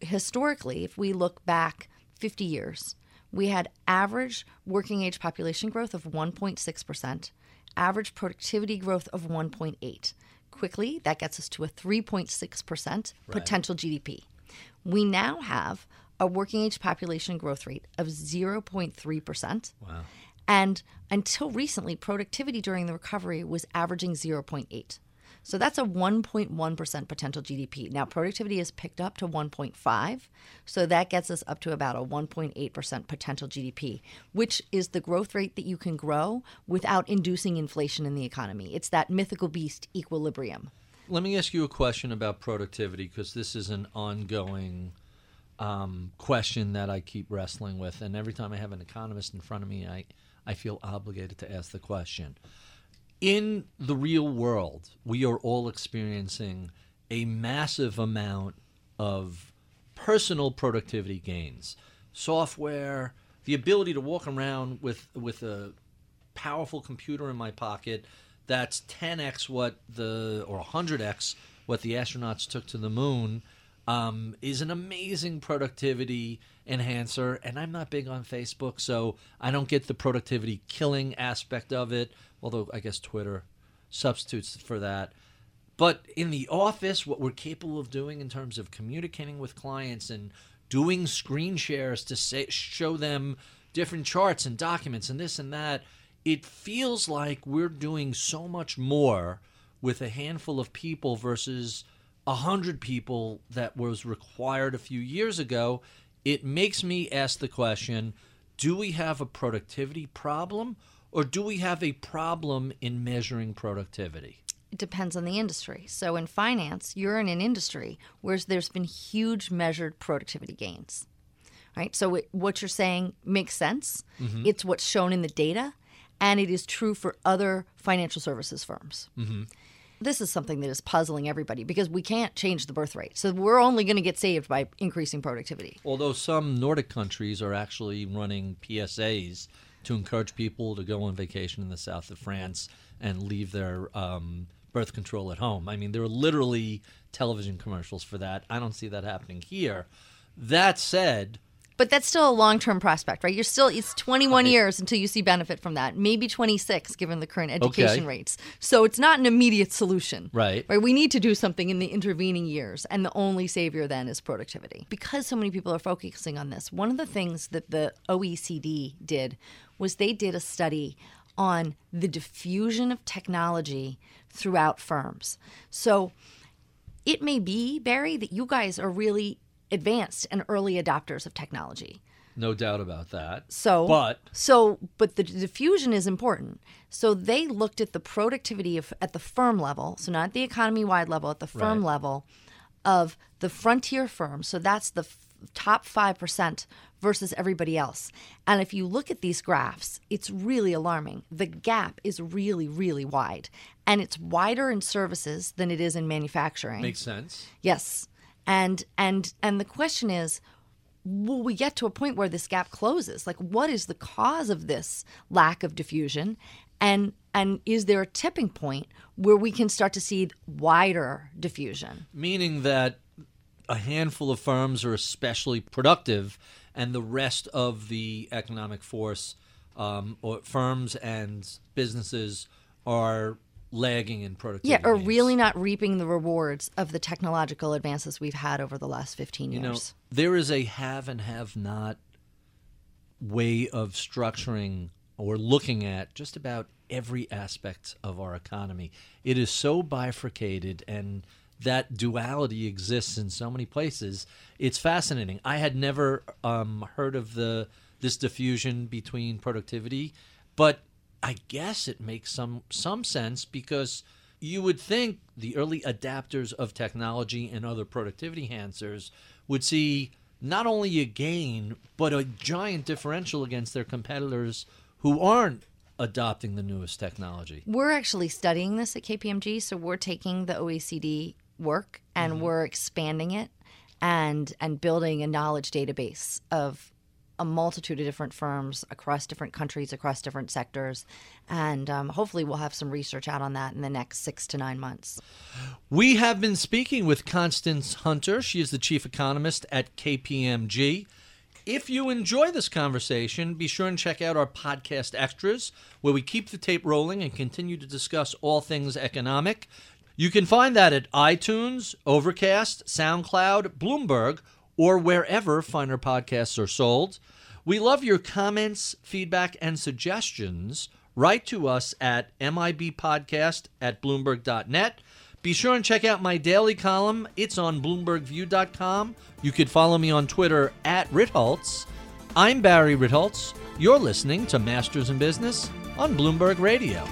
historically, if we look back 50 years, we had average working age population growth of 1.6%, average productivity growth of 1.8. Quickly, that gets us to a 3.6% potential GDP. We now have a working age population growth rate of 0.3%. Wow. And until recently, productivity during the recovery was averaging 0.8. So that's a 1.1% potential GDP. Now, productivity is picked up to 1.5, so that gets us up to about a 1.8% potential GDP, which is the growth rate that you can grow without inducing inflation in the economy. It's that mythical beast equilibrium. Let me ask you a question about productivity because this is an ongoing um, question that I keep wrestling with, and every time I have an economist in front of me, I I feel obligated to ask the question. In the real world, we are all experiencing a massive amount of personal productivity gains. Software, the ability to walk around with with a powerful computer in my pocket that's 10x what the or 100x what the astronauts took to the moon um, is an amazing productivity enhancer. And I'm not big on Facebook, so I don't get the productivity killing aspect of it, although I guess Twitter substitutes for that. But in the office, what we're capable of doing in terms of communicating with clients and doing screen shares to say, show them different charts and documents and this and that, it feels like we're doing so much more with a handful of people versus a 100 people that was required a few years ago, it makes me ask the question do we have a productivity problem or do we have a problem in measuring productivity? It depends on the industry. So in finance, you're in an industry where there's been huge measured productivity gains. Right? So it, what you're saying makes sense. Mm-hmm. It's what's shown in the data and it is true for other financial services firms. Mm-hmm this is something that is puzzling everybody because we can't change the birth rate. So we're only going to get saved by increasing productivity. Although some Nordic countries are actually running PSAs to encourage people to go on vacation in the south of France and leave their um, birth control at home. I mean, there are literally television commercials for that. I don't see that happening here. That said, but that's still a long term prospect, right? You're still, it's 21 right. years until you see benefit from that, maybe 26 given the current education okay. rates. So it's not an immediate solution. Right. Right. We need to do something in the intervening years. And the only savior then is productivity. Because so many people are focusing on this, one of the things that the OECD did was they did a study on the diffusion of technology throughout firms. So it may be, Barry, that you guys are really advanced and early adopters of technology. No doubt about that. So, but so, but the diffusion is important. So they looked at the productivity of at the firm level, so not the economy-wide level, at the firm right. level of the frontier firms. So that's the f- top five percent versus everybody else. And if you look at these graphs, it's really alarming. The gap is really, really wide, and it's wider in services than it is in manufacturing. Makes sense. Yes and and and the question is will we get to a point where this gap closes like what is the cause of this lack of diffusion and and is there a tipping point where we can start to see wider diffusion meaning that a handful of firms are especially productive and the rest of the economic force um, or firms and businesses are lagging in productivity. Yeah, or gains. really not reaping the rewards of the technological advances we've had over the last 15 years. You know, there is a have and have not way of structuring or looking at just about every aspect of our economy. It is so bifurcated and that duality exists in so many places. It's fascinating. I had never um, heard of the this diffusion between productivity, but I guess it makes some some sense because you would think the early adapters of technology and other productivity enhancers would see not only a gain but a giant differential against their competitors who aren't adopting the newest technology. We're actually studying this at KPMG, so we're taking the OECD work and mm-hmm. we're expanding it and and building a knowledge database of a multitude of different firms across different countries, across different sectors. And um, hopefully, we'll have some research out on that in the next six to nine months. We have been speaking with Constance Hunter. She is the chief economist at KPMG. If you enjoy this conversation, be sure and check out our podcast extras, where we keep the tape rolling and continue to discuss all things economic. You can find that at iTunes, Overcast, SoundCloud, Bloomberg, or wherever finer podcasts are sold. We love your comments, feedback, and suggestions. Write to us at mibpodcast at bloomberg.net. Be sure and check out my daily column. It's on BloombergView.com. You could follow me on Twitter at Ritholtz. I'm Barry Ritholtz. You're listening to Masters in Business on Bloomberg Radio.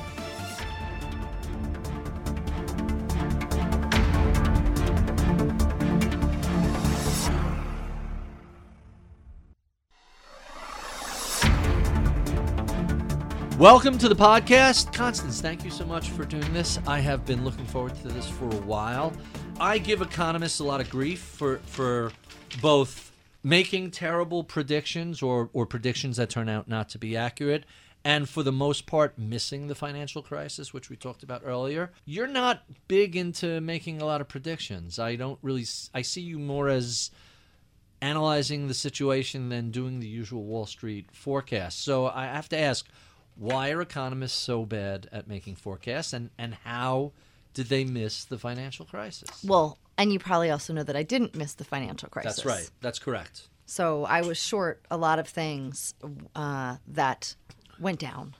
Welcome to the podcast. Constance, thank you so much for doing this. I have been looking forward to this for a while. I give economists a lot of grief for for both making terrible predictions or, or predictions that turn out not to be accurate and for the most part missing the financial crisis which we talked about earlier you're not big into making a lot of predictions i don't really i see you more as analyzing the situation than doing the usual wall street forecast so i have to ask why are economists so bad at making forecasts and, and how did they miss the financial crisis? Well, and you probably also know that I didn't miss the financial crisis. That's right. That's correct. So I was short a lot of things uh, that went down.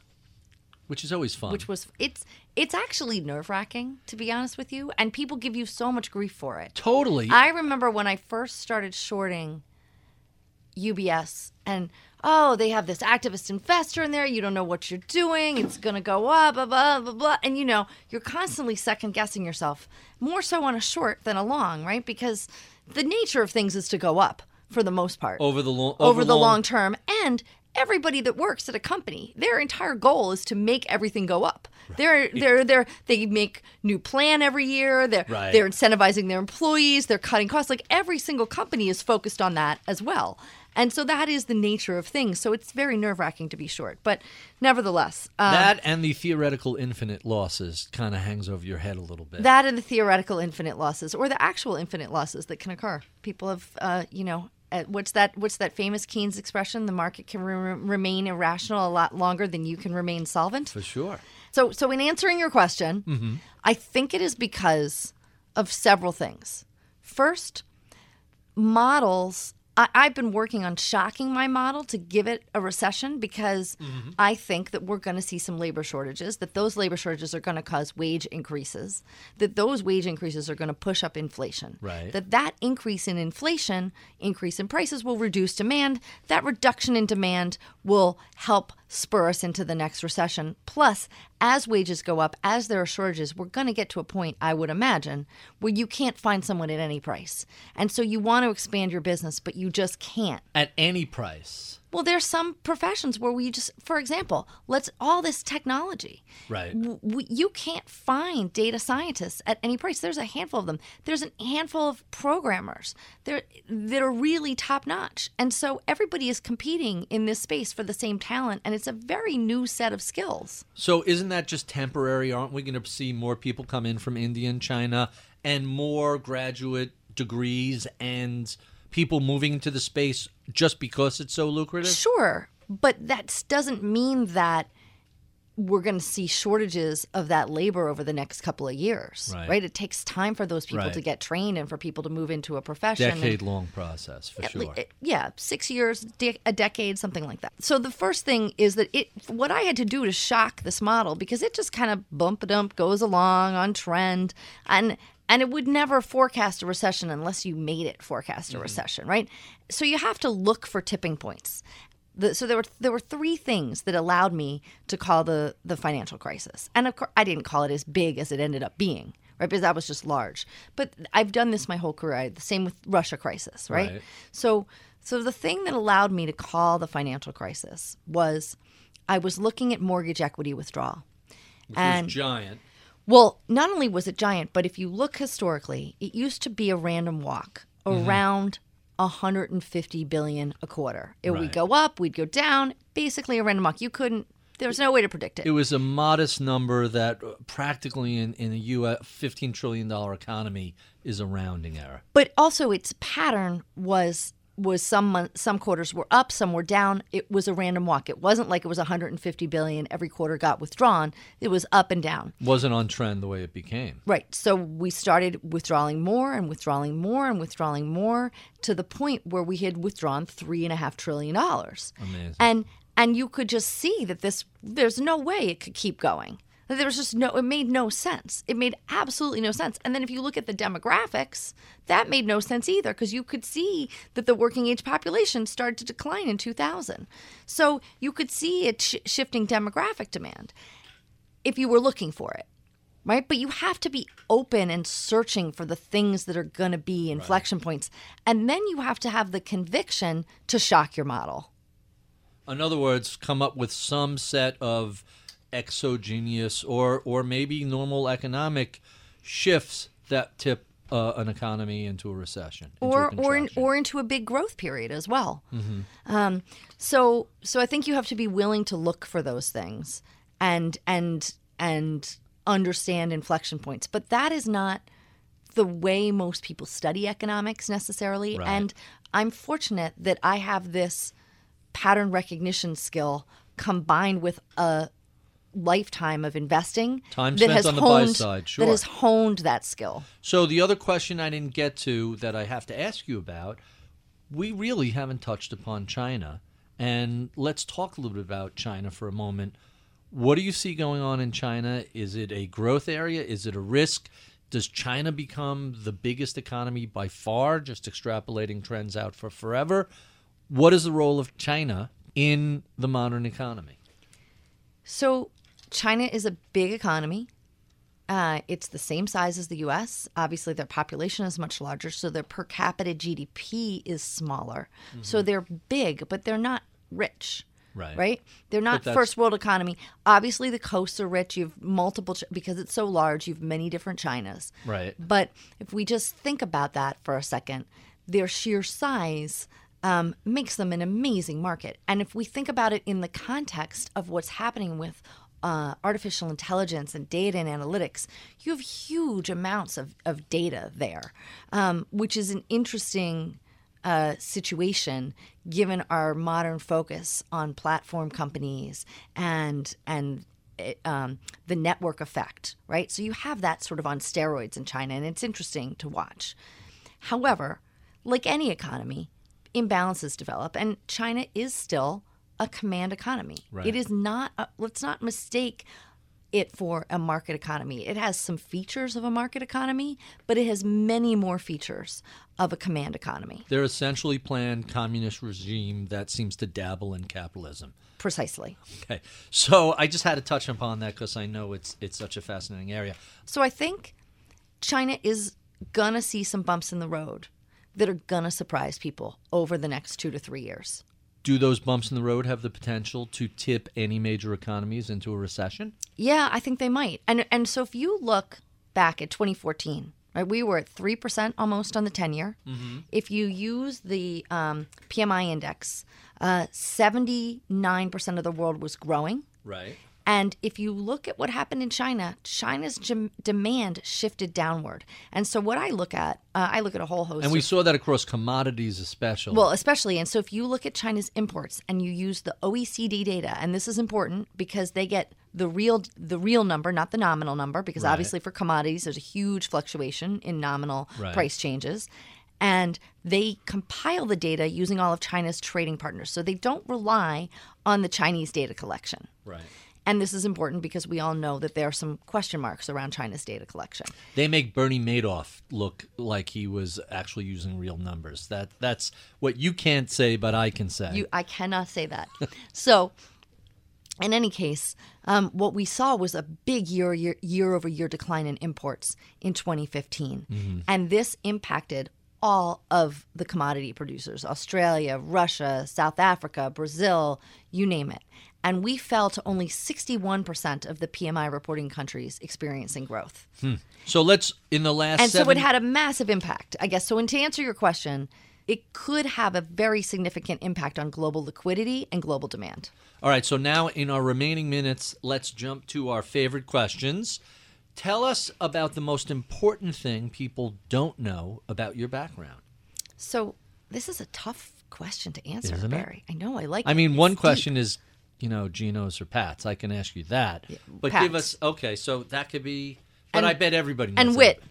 Which is always fun. Which was it's it's actually nerve wracking to be honest with you, and people give you so much grief for it. Totally. I remember when I first started shorting UBS and oh, they have this activist investor in there. You don't know what you're doing. It's going to go up, blah, blah, blah, blah. And, you know, you're constantly second guessing yourself, more so on a short than a long, right? Because the nature of things is to go up for the most part over the, long over, over the long-, long term. And everybody that works at a company, their entire goal is to make everything go up. They're they're they're they make new plan every year. They're right. they're incentivizing their employees. They're cutting costs. Like every single company is focused on that as well. And so that is the nature of things. So it's very nerve wracking to be short. But nevertheless. Um, that and the theoretical infinite losses kind of hangs over your head a little bit. That and the theoretical infinite losses or the actual infinite losses that can occur. People have, uh, you know, uh, what's that? What's that famous Keynes expression? The market can re- remain irrational a lot longer than you can remain solvent. For sure. So, so in answering your question, mm-hmm. I think it is because of several things. First, models I, have been working on shocking my model to give it a recession because mm-hmm. I think that we're going to see some labor shortages, that those labor shortages are going to cause wage increases, that those wage increases are going to push up inflation. Right. That that increase in inflation, increase in prices will reduce demand. That reduction in demand will help spur us into the next recession. Plus, as wages go up, as there are shortages, we're going to get to a point, I would imagine, where you can't find someone at any price. And so you want to expand your business, but you just can't. At any price. Well, there's some professions where we just, for example, let's all this technology. Right. W- you can't find data scientists at any price. There's a handful of them. There's a handful of programmers there that are really top notch, and so everybody is competing in this space for the same talent, and it's a very new set of skills. So, isn't that just temporary? Aren't we going to see more people come in from India and China, and more graduate degrees and people moving into the space just because it's so lucrative? Sure, but that doesn't mean that we're going to see shortages of that labor over the next couple of years, right? right? It takes time for those people right. to get trained and for people to move into a profession. Decade long process for sure. Yeah, six years, de- a decade, something like that. So the first thing is that it. What I had to do to shock this model because it just kind of bump a dump goes along on trend, and and it would never forecast a recession unless you made it forecast a mm-hmm. recession, right? So you have to look for tipping points. The, so there were there were three things that allowed me to call the the financial crisis, and of course I didn't call it as big as it ended up being, right? Because that was just large. But I've done this my whole career. The same with Russia crisis, right? right? So so the thing that allowed me to call the financial crisis was I was looking at mortgage equity withdrawal, which and, was giant. Well, not only was it giant, but if you look historically, it used to be a random walk mm-hmm. around 150 billion a quarter. It right. would go up, we'd go down, basically a random walk. You couldn't there was no way to predict it. It was a modest number that practically in, in a US $15 trillion economy is a rounding error. But also its pattern was was some some quarters were up, some were down. It was a random walk. It wasn't like it was 150 billion every quarter got withdrawn. It was up and down. Wasn't on trend the way it became. Right. So we started withdrawing more and withdrawing more and withdrawing more to the point where we had withdrawn three and a half trillion dollars. Amazing. And and you could just see that this there's no way it could keep going There was just no, it made no sense. It made absolutely no sense. And then if you look at the demographics, that made no sense either because you could see that the working age population started to decline in 2000. So you could see it sh- shifting demographic demand if you were looking for it. Right. But you have to be open and searching for the things that are going to be inflection points. And then you have to have the conviction to shock your model. In other words, come up with some set of exogenous or or maybe normal economic shifts that tip uh, an economy into a recession, into a or or in, or into a big growth period as well. Um, so so I think you have to be willing to look for those things and and and understand inflection points. But that is not the way most people study economics necessarily. Right. And I'm fortunate that I have this pattern recognition skill combined with a lifetime of investing Time that has on the buy honed side, that has honed that skill. So the other question I didn't get to that I have to ask you about, we really haven't touched upon China, and let's talk a little bit about China for a moment. What do you see going on in China? Is it a growth area? Is it a risk? Does China become the biggest economy by far, just extrapolating trends out for forever? What is the role of China in the modern economy? So, China is a big economy. Uh, it's the same size as the US. Obviously, their population is much larger, so their per capita GDP is smaller. So, they're big, but they're not rich. Right. Right? They're not first world economy. Obviously, the coasts are rich. You have multiple, because it's so large, you have many different Chinas. Right. But if we just think about that for a second, their sheer size um, makes them an amazing market. And if we think about it in the context of what's happening with uh, artificial intelligence and data and analytics, you have huge amounts of, of data there, um, which is an interesting uh, situation given our modern focus on platform companies and and it, um, the network effect, right? So you have that sort of on steroids in China, and it's interesting to watch. However, like any economy, imbalances develop, and China is still a command economy. Right. It is not. A, let's not mistake it for a market economy. It has some features of a market economy, but it has many more features of a command economy. They're essentially planned communist regime that seems to dabble in capitalism. Precisely. Okay, so I just had to touch upon that because I know it's it's such a fascinating area. So I think China is gonna see some bumps in the road that are gonna surprise people over the next two to three years. Do those bumps in the road have the potential to tip any major economies into a recession? Yeah, I think they might. And and so if you look back at 2014, right, we were at three percent almost on the 10 year. If you use the um, PMI index, uh, 79 percent of the world was growing. Right. And if you look at what happened in China, China's gem- demand shifted downward. And so what I look at, uh, I look at a whole host. And we of saw that across commodities, especially. Well, especially, and so if you look at China's imports and you use the OECD data, and this is important because they get the real the real number, not the nominal number, because Right. obviously for commodities there's a huge fluctuation in nominal Right. price changes. And they compile the data using all of China's trading partners. So they don't rely on the Chinese data collection. right. And this is important because we all know that there are some question marks around China's data collection. They make Bernie Madoff look like he was actually using real numbers. That that's what you can't say, but I can say. You, I cannot say that. [laughs] so, in any case, um, what we saw was a big year, year year over year decline in imports in 2015, and this impacted all of the commodity producers: Australia, Russia, South Africa, Brazil, you name it. And we fell to only 61% of the PMI reporting countries experiencing growth. Hmm. so let's in the last And so it had a massive impact, I guess. So, and to answer your question, it could have a very significant impact on global liquidity and global demand. All right, so now in our remaining minutes, let's jump to our favorite questions. Tell us about the most important thing people don't know about your background. So, this is a tough question to answer, Isn't it? I know, I like I mean, It's one deep. question is, you know, Geno's or Pat's. I can ask you that. but give us okay, so that could be but And- I bet everybody knows And that. wit,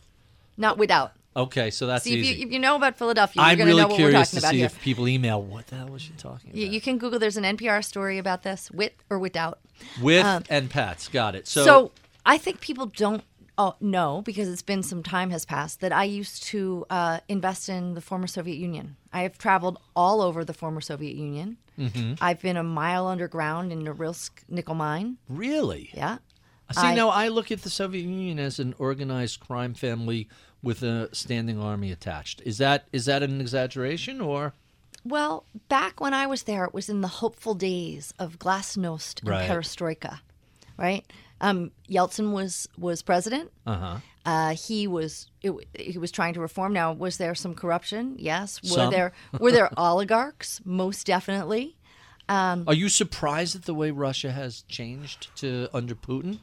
not without. Okay, so that's See, if easy. you, if you know about Philadelphia, you're I'm going to really know what we're curious talking to about see here. if people email what the hell was she talking about. You, you can Google, there's an NPR story about this, wit or without. With and Pat's, got it. So, So, I think people don't oh, know because it's been some time has passed that I used to uh, invest in the former Soviet Union. I have traveled all over the former Soviet Union. Mm-hmm. I've been a mile underground in Norilsk nickel mine. Really? Yeah. See, I- now I look at the Soviet Union as an organized crime family with a standing army attached. Is that is that an exaggeration or? Well, back when I was there, it was in the hopeful days of glasnost and Right. perestroika, right? Um, Yeltsin was was president. Uh-huh. Uh, he was it, he was trying to reform. Now, was there some corruption? Yes. Were Some. there were there [laughs] oligarchs? Most definitely. Are you surprised at the way Russia has changed to under Putin?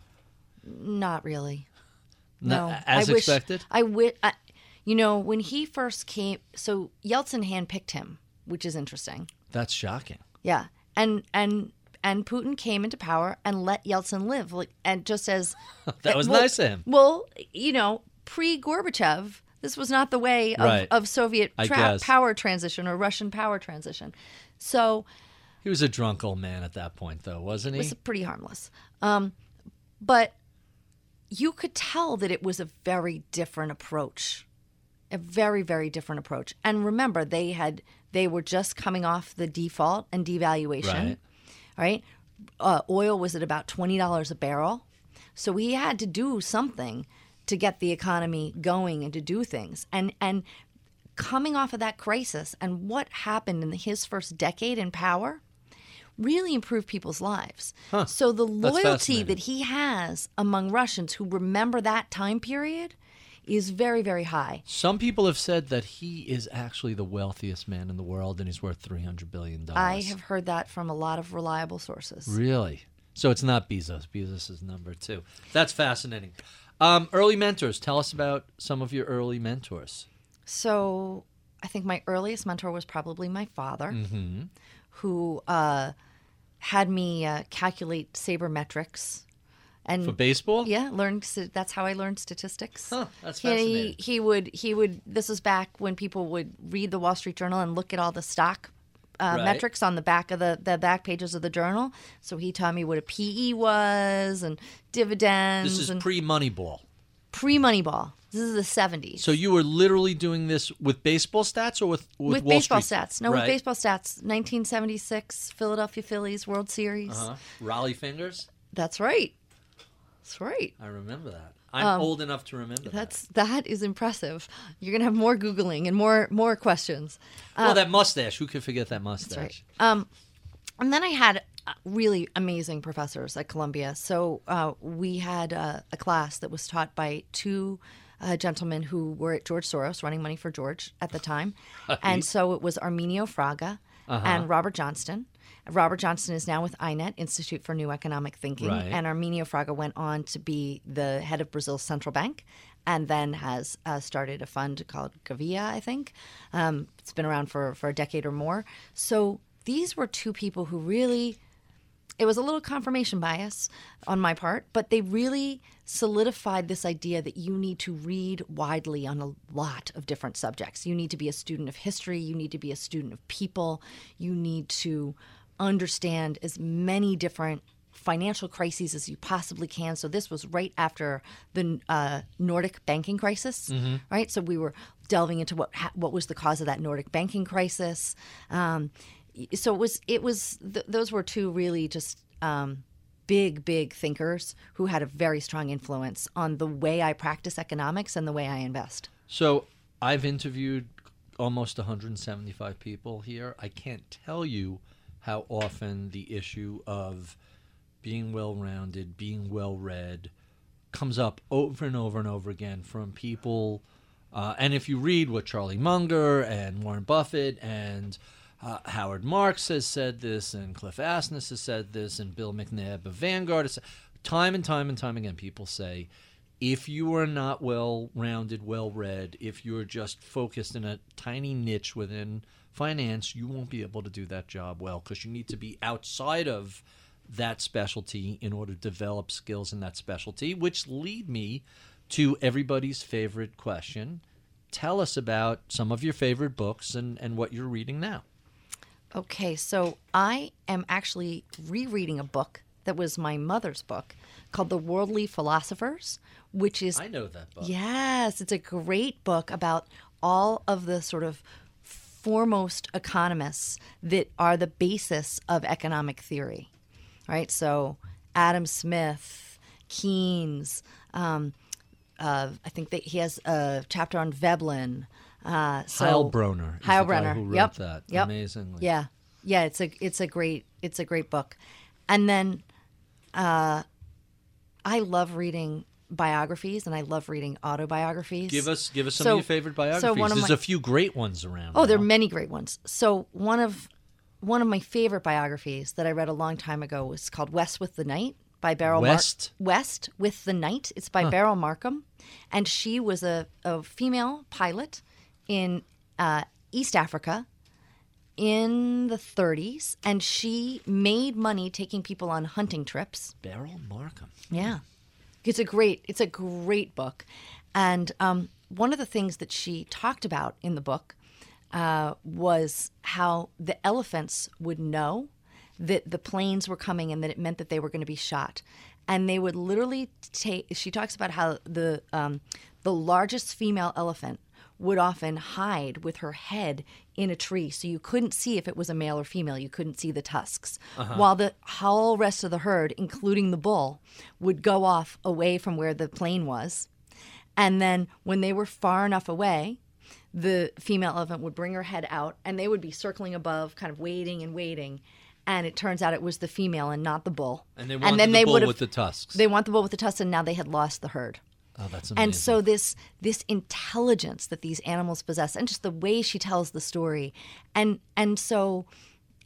Not really. No, No, as I wish, expected. I wish. You know, when he first came, so Yeltsin handpicked him, which is interesting. That's shocking. Yeah, and and and Putin came into power and let Yeltsin live, like, and just as [laughs] That was well- nice of him. Well, you know, pre Gorbachev, this was not the way of, Right. of Soviet tra- power transition or Russian power transition. So He was a drunk old man at that point, though, wasn't he? it was pretty harmless. Um, but you could tell that it was a very different approach, a very very different approach. And remember, they had they were just coming off the default and devaluation, Right. Right? Uh, oil was at about twenty dollars a barrel, so we had to do something to get the economy going and to do things. And and coming off of that crisis and what happened in his first decade in power really improved people's lives. So the loyalty that he has among Russians who remember that time period is very very high. Some people have said that he is actually the wealthiest man in the world and he's worth three hundred billion dollars. I have heard that from a lot of reliable sources. Really? So it's not Bezos. Bezos is number two. That's fascinating. Um, early mentors. Tell us about some of your early mentors. So I think my earliest mentor was probably my father, Mm-hmm. who uh, had me uh, calculate sabermetrics. And For baseball? yeah, learned. That's how I learned statistics. Huh, that's he, fascinating. he would he would. This was back when people would read the Wall Street Journal and look at all the stock. Uh, Right. metrics on the back of the, the back pages of the journal. So he taught me what a PE was and dividends This is pre Moneyball. pre Moneyball. This is the 70s. So you were literally doing this with baseball stats or with with, with Wall baseball Street? stats. No, Right. with baseball stats. 1976 Philadelphia Phillies World Series. Uh-huh. Rollie Fingers. That's right. That's right. I remember that. I'm old enough to remember Um, That's that is impressive. You're gonna have more googling and more more questions. that. Well, that mustache. Who could forget that mustache? uh, right. Um, and then I had uh, really amazing professors at Columbia. So uh, we had uh, a class that was taught by two uh, gentlemen who were at George Soros, running money for George at the time. [laughs] and so it was Arminio Fraga Uh-huh. and Robert Johnson. Robert Johnson is now with INET, Institute for New Economic Thinking, Right. and Arminio Fraga went on to be the head of Brazil's central bank, and then has uh, started a fund called Gávea, I think. Um, it's been around for for a decade or more. So these were two people who really it was a little confirmation bias on my part, but they really solidified this idea that you need to read widely on a lot of different subjects. You need to be a student of history, you need to be a student of people, you need to understand as many different financial crises as you possibly can. So this was right after the uh, Nordic banking crisis, right? So we were delving into what ha- what was the cause of that Nordic banking crisis. Um, so it was it was th- those were two really just um, big big thinkers who had a very strong influence on the way I practice economics and the way I invest. So I've interviewed almost 175 people here. I can't tell you how often the issue of being well rounded, being well read, comes up over and over and over again from people. Uh, and if you read what Charlie Munger and Warren Buffett and uh, Howard Marks has said this, and Cliff Asness has said this, and Bill McNabb of Vanguard has said, time and time and time again, people say, if you are not well rounded, well read, if you're just focused in a tiny niche within finance, you won't be able to do that job well because you need to be outside of that specialty in order to develop skills in that specialty, which lead me to everybody's favorite question. Tell us about some of your favorite books and, and what you're reading now. Okay, so I am actually rereading a book that was my mother's book called The Worldly Philosophers, which is I know that book. Yes, it's a great book about all of the sort of foremost economists that are the basis of economic theory, right? So Adam Smith, Keynes. Um, uh, I think that he has a chapter on Veblen. Uh, so Heilbroner. Heilbroner. who wrote yep. that. Yep. Amazingly. Yeah. Yeah. It's a it's a great it's a great book, and then uh, I love reading biographies and I love reading autobiographies. Give us give us some So- of your favorite biographies. so one of There's my- a few great ones around. Oh, there are many great ones. So one of one of my favorite biographies that I read a long time ago was called West with the Night by Beryl Mar- West? West with the Night. It's by Beryl Markham, and she was a, a female pilot in uh, East Africa in the 30s, and she made money taking people on hunting trips. Beryl Markham. Yeah, it's a great it's a great book, and um, one of the things that she talked about in the book uh, was how the elephants would know that the planes were coming and that it meant that they were going to be shot, and they would literally take. She talks about how the um, the largest female elephant would often hide with her head in a tree so you couldn't see if it was a male or female. You couldn't see the tusks. Uh-huh. While the whole rest of the herd including the bull would go off away from where the plane was. And then when they were far enough away the female elephant would bring her head out and they would be circling above kind of waiting and waiting. And it turns out it was the female and not the bull. And they wanted then the they with the tusks. they want the bull with the tusks and now they had lost the herd oh, that's amazing. and so this this intelligence that these animals possess and just the way she tells the story and and so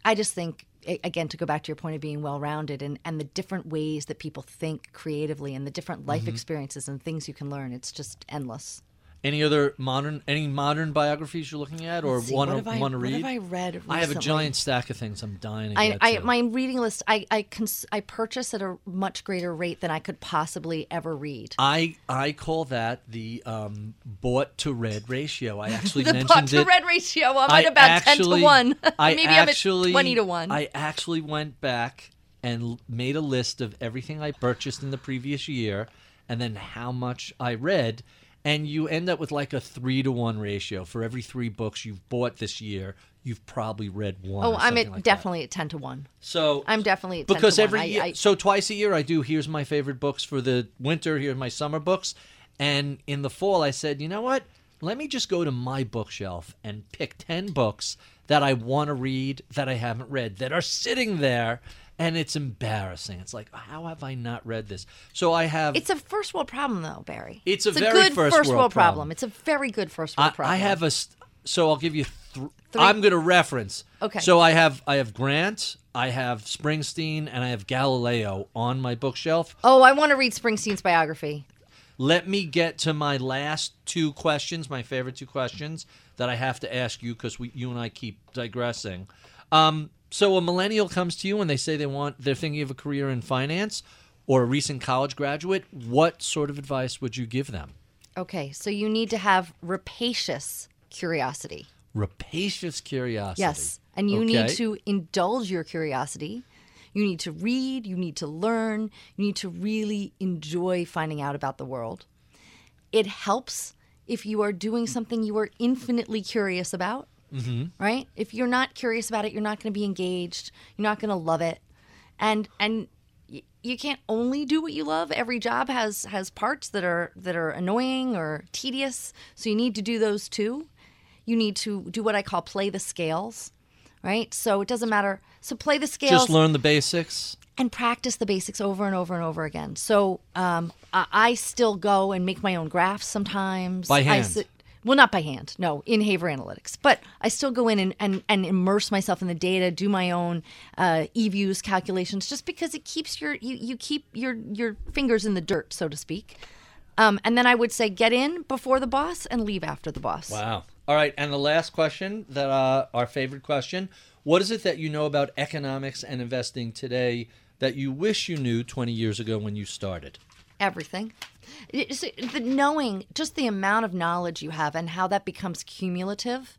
i just think again to go back to your point of being well rounded and and the different ways that people think creatively and the different life Mm-hmm. experiences and things you can learn it's just endless Any other modern any modern biographies you're looking at or want to want to what read? have I read I have a giant stack of things I'm dying to I, I to. my reading list I I cons- I purchase at a much greater rate than I could possibly ever read. I I call that the um, bought to read ratio. I [laughs] actually The mentioned bought to it. red ratio. I'm I at about actually, ten to one. [laughs] I Maybe actually, I'm at twenty to one. I actually went back and l- made a list of everything I purchased in the previous year, and then how much I read, and you end up with like a three to one ratio. For every three books you've bought this year, you've probably read one. oh, I'm at like that. definitely at ten to one. So I'm definitely at 10 because every I- year, I- so twice a year I do. Here's my favorite books for the winter. Here's my summer books, and in the fall I said, you know what? Let me just go to my bookshelf and pick ten books that I want to read that I haven't read that are sitting there, and it's embarrassing. It's like, how have I not read this? So I have. It's a first world problem, though, Barry. It's a very good first world world problem. problem. It's a very good first world I, problem. I have a. So I'll give you. Th- Three. I'm going to reference. Okay. So I have I have Grant, I have Springsteen, and I have Galileo on my bookshelf. Oh, I want to read Springsteen's biography. Let me get to my last two questions, my favorite two questions that I have to ask you because you and I keep digressing. Um, so a millennial comes to you and they say they want, they're thinking of a career in finance or a recent college graduate. What sort of advice would you give them? Okay, so you need to have rapacious curiosity. Rapacious curiosity. Yes. And you need to indulge your curiosity. You need to read, you need to learn, you need to really enjoy finding out about the world. It helps if you are doing something you are infinitely curious about, mm-hmm. right? If you're not curious about it, you're not going to be engaged. You're not going to love it, and and y- you can't only do what you love. Every job has has parts that are that are annoying or tedious, so you need to do those too. You need to do what I call play the scales, right? So it doesn't matter. So play the scales Just learn the basics. and practice the basics over and over and over again. So um, I, I still go and make my own graphs sometimes. By I hand? sit- well, not by hand, no, in Haver Analytics. But I still go in and, and, and immerse myself in the data, do my own uh, EViews calculations, just because it keeps your you, you keep your your fingers in the dirt, so to speak. Um, and then I would say get in before the boss and leave after the boss. Wow. All right, and the last question that uh, our favorite question: What is it that you know about economics and investing today that you wish you knew 20 years ago when you started? everything. The knowing just the amount of knowledge you have and how that becomes cumulative,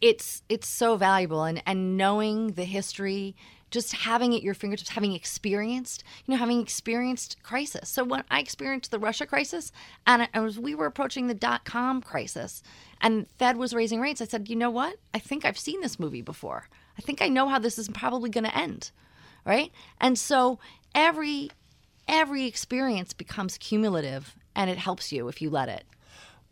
it's it's so valuable. And and knowing the history, just having it at your fingertips, having experienced, you know, having experienced crisis. So when I experienced the Russia crisis, and as we were approaching the dot com crisis, and Fed was raising rates, I said, you know what? I think I've seen this movie before. I think I know how this is probably going to end, right? And so every every experience becomes cumulative, and it helps you if you let it.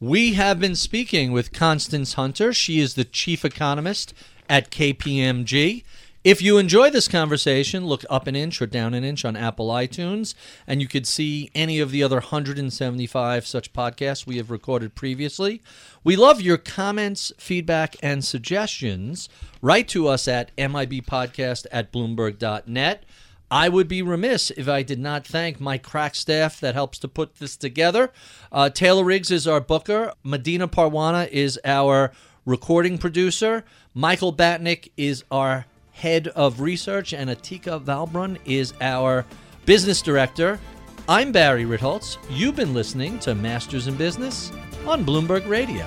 We have been speaking with Constance Hunter. She is the chief economist at KPMG. If you enjoy this conversation, look up an inch or down an inch on Apple iTunes, and you could see any of the other 175 such podcasts we have recorded previously. We love your comments, feedback, and suggestions. Write to us at mibpodcast at bloomberg.net. I would be remiss if I did not thank my crack staff that helps to put this together. Uh, Taylor Riggs is our booker. Medina Parwana is our recording producer. Michael Batnick is our head of research, and Atika Valbrun is our business director. I'm Barry Ritholtz. You've been listening to Masters in Business on Bloomberg Radio.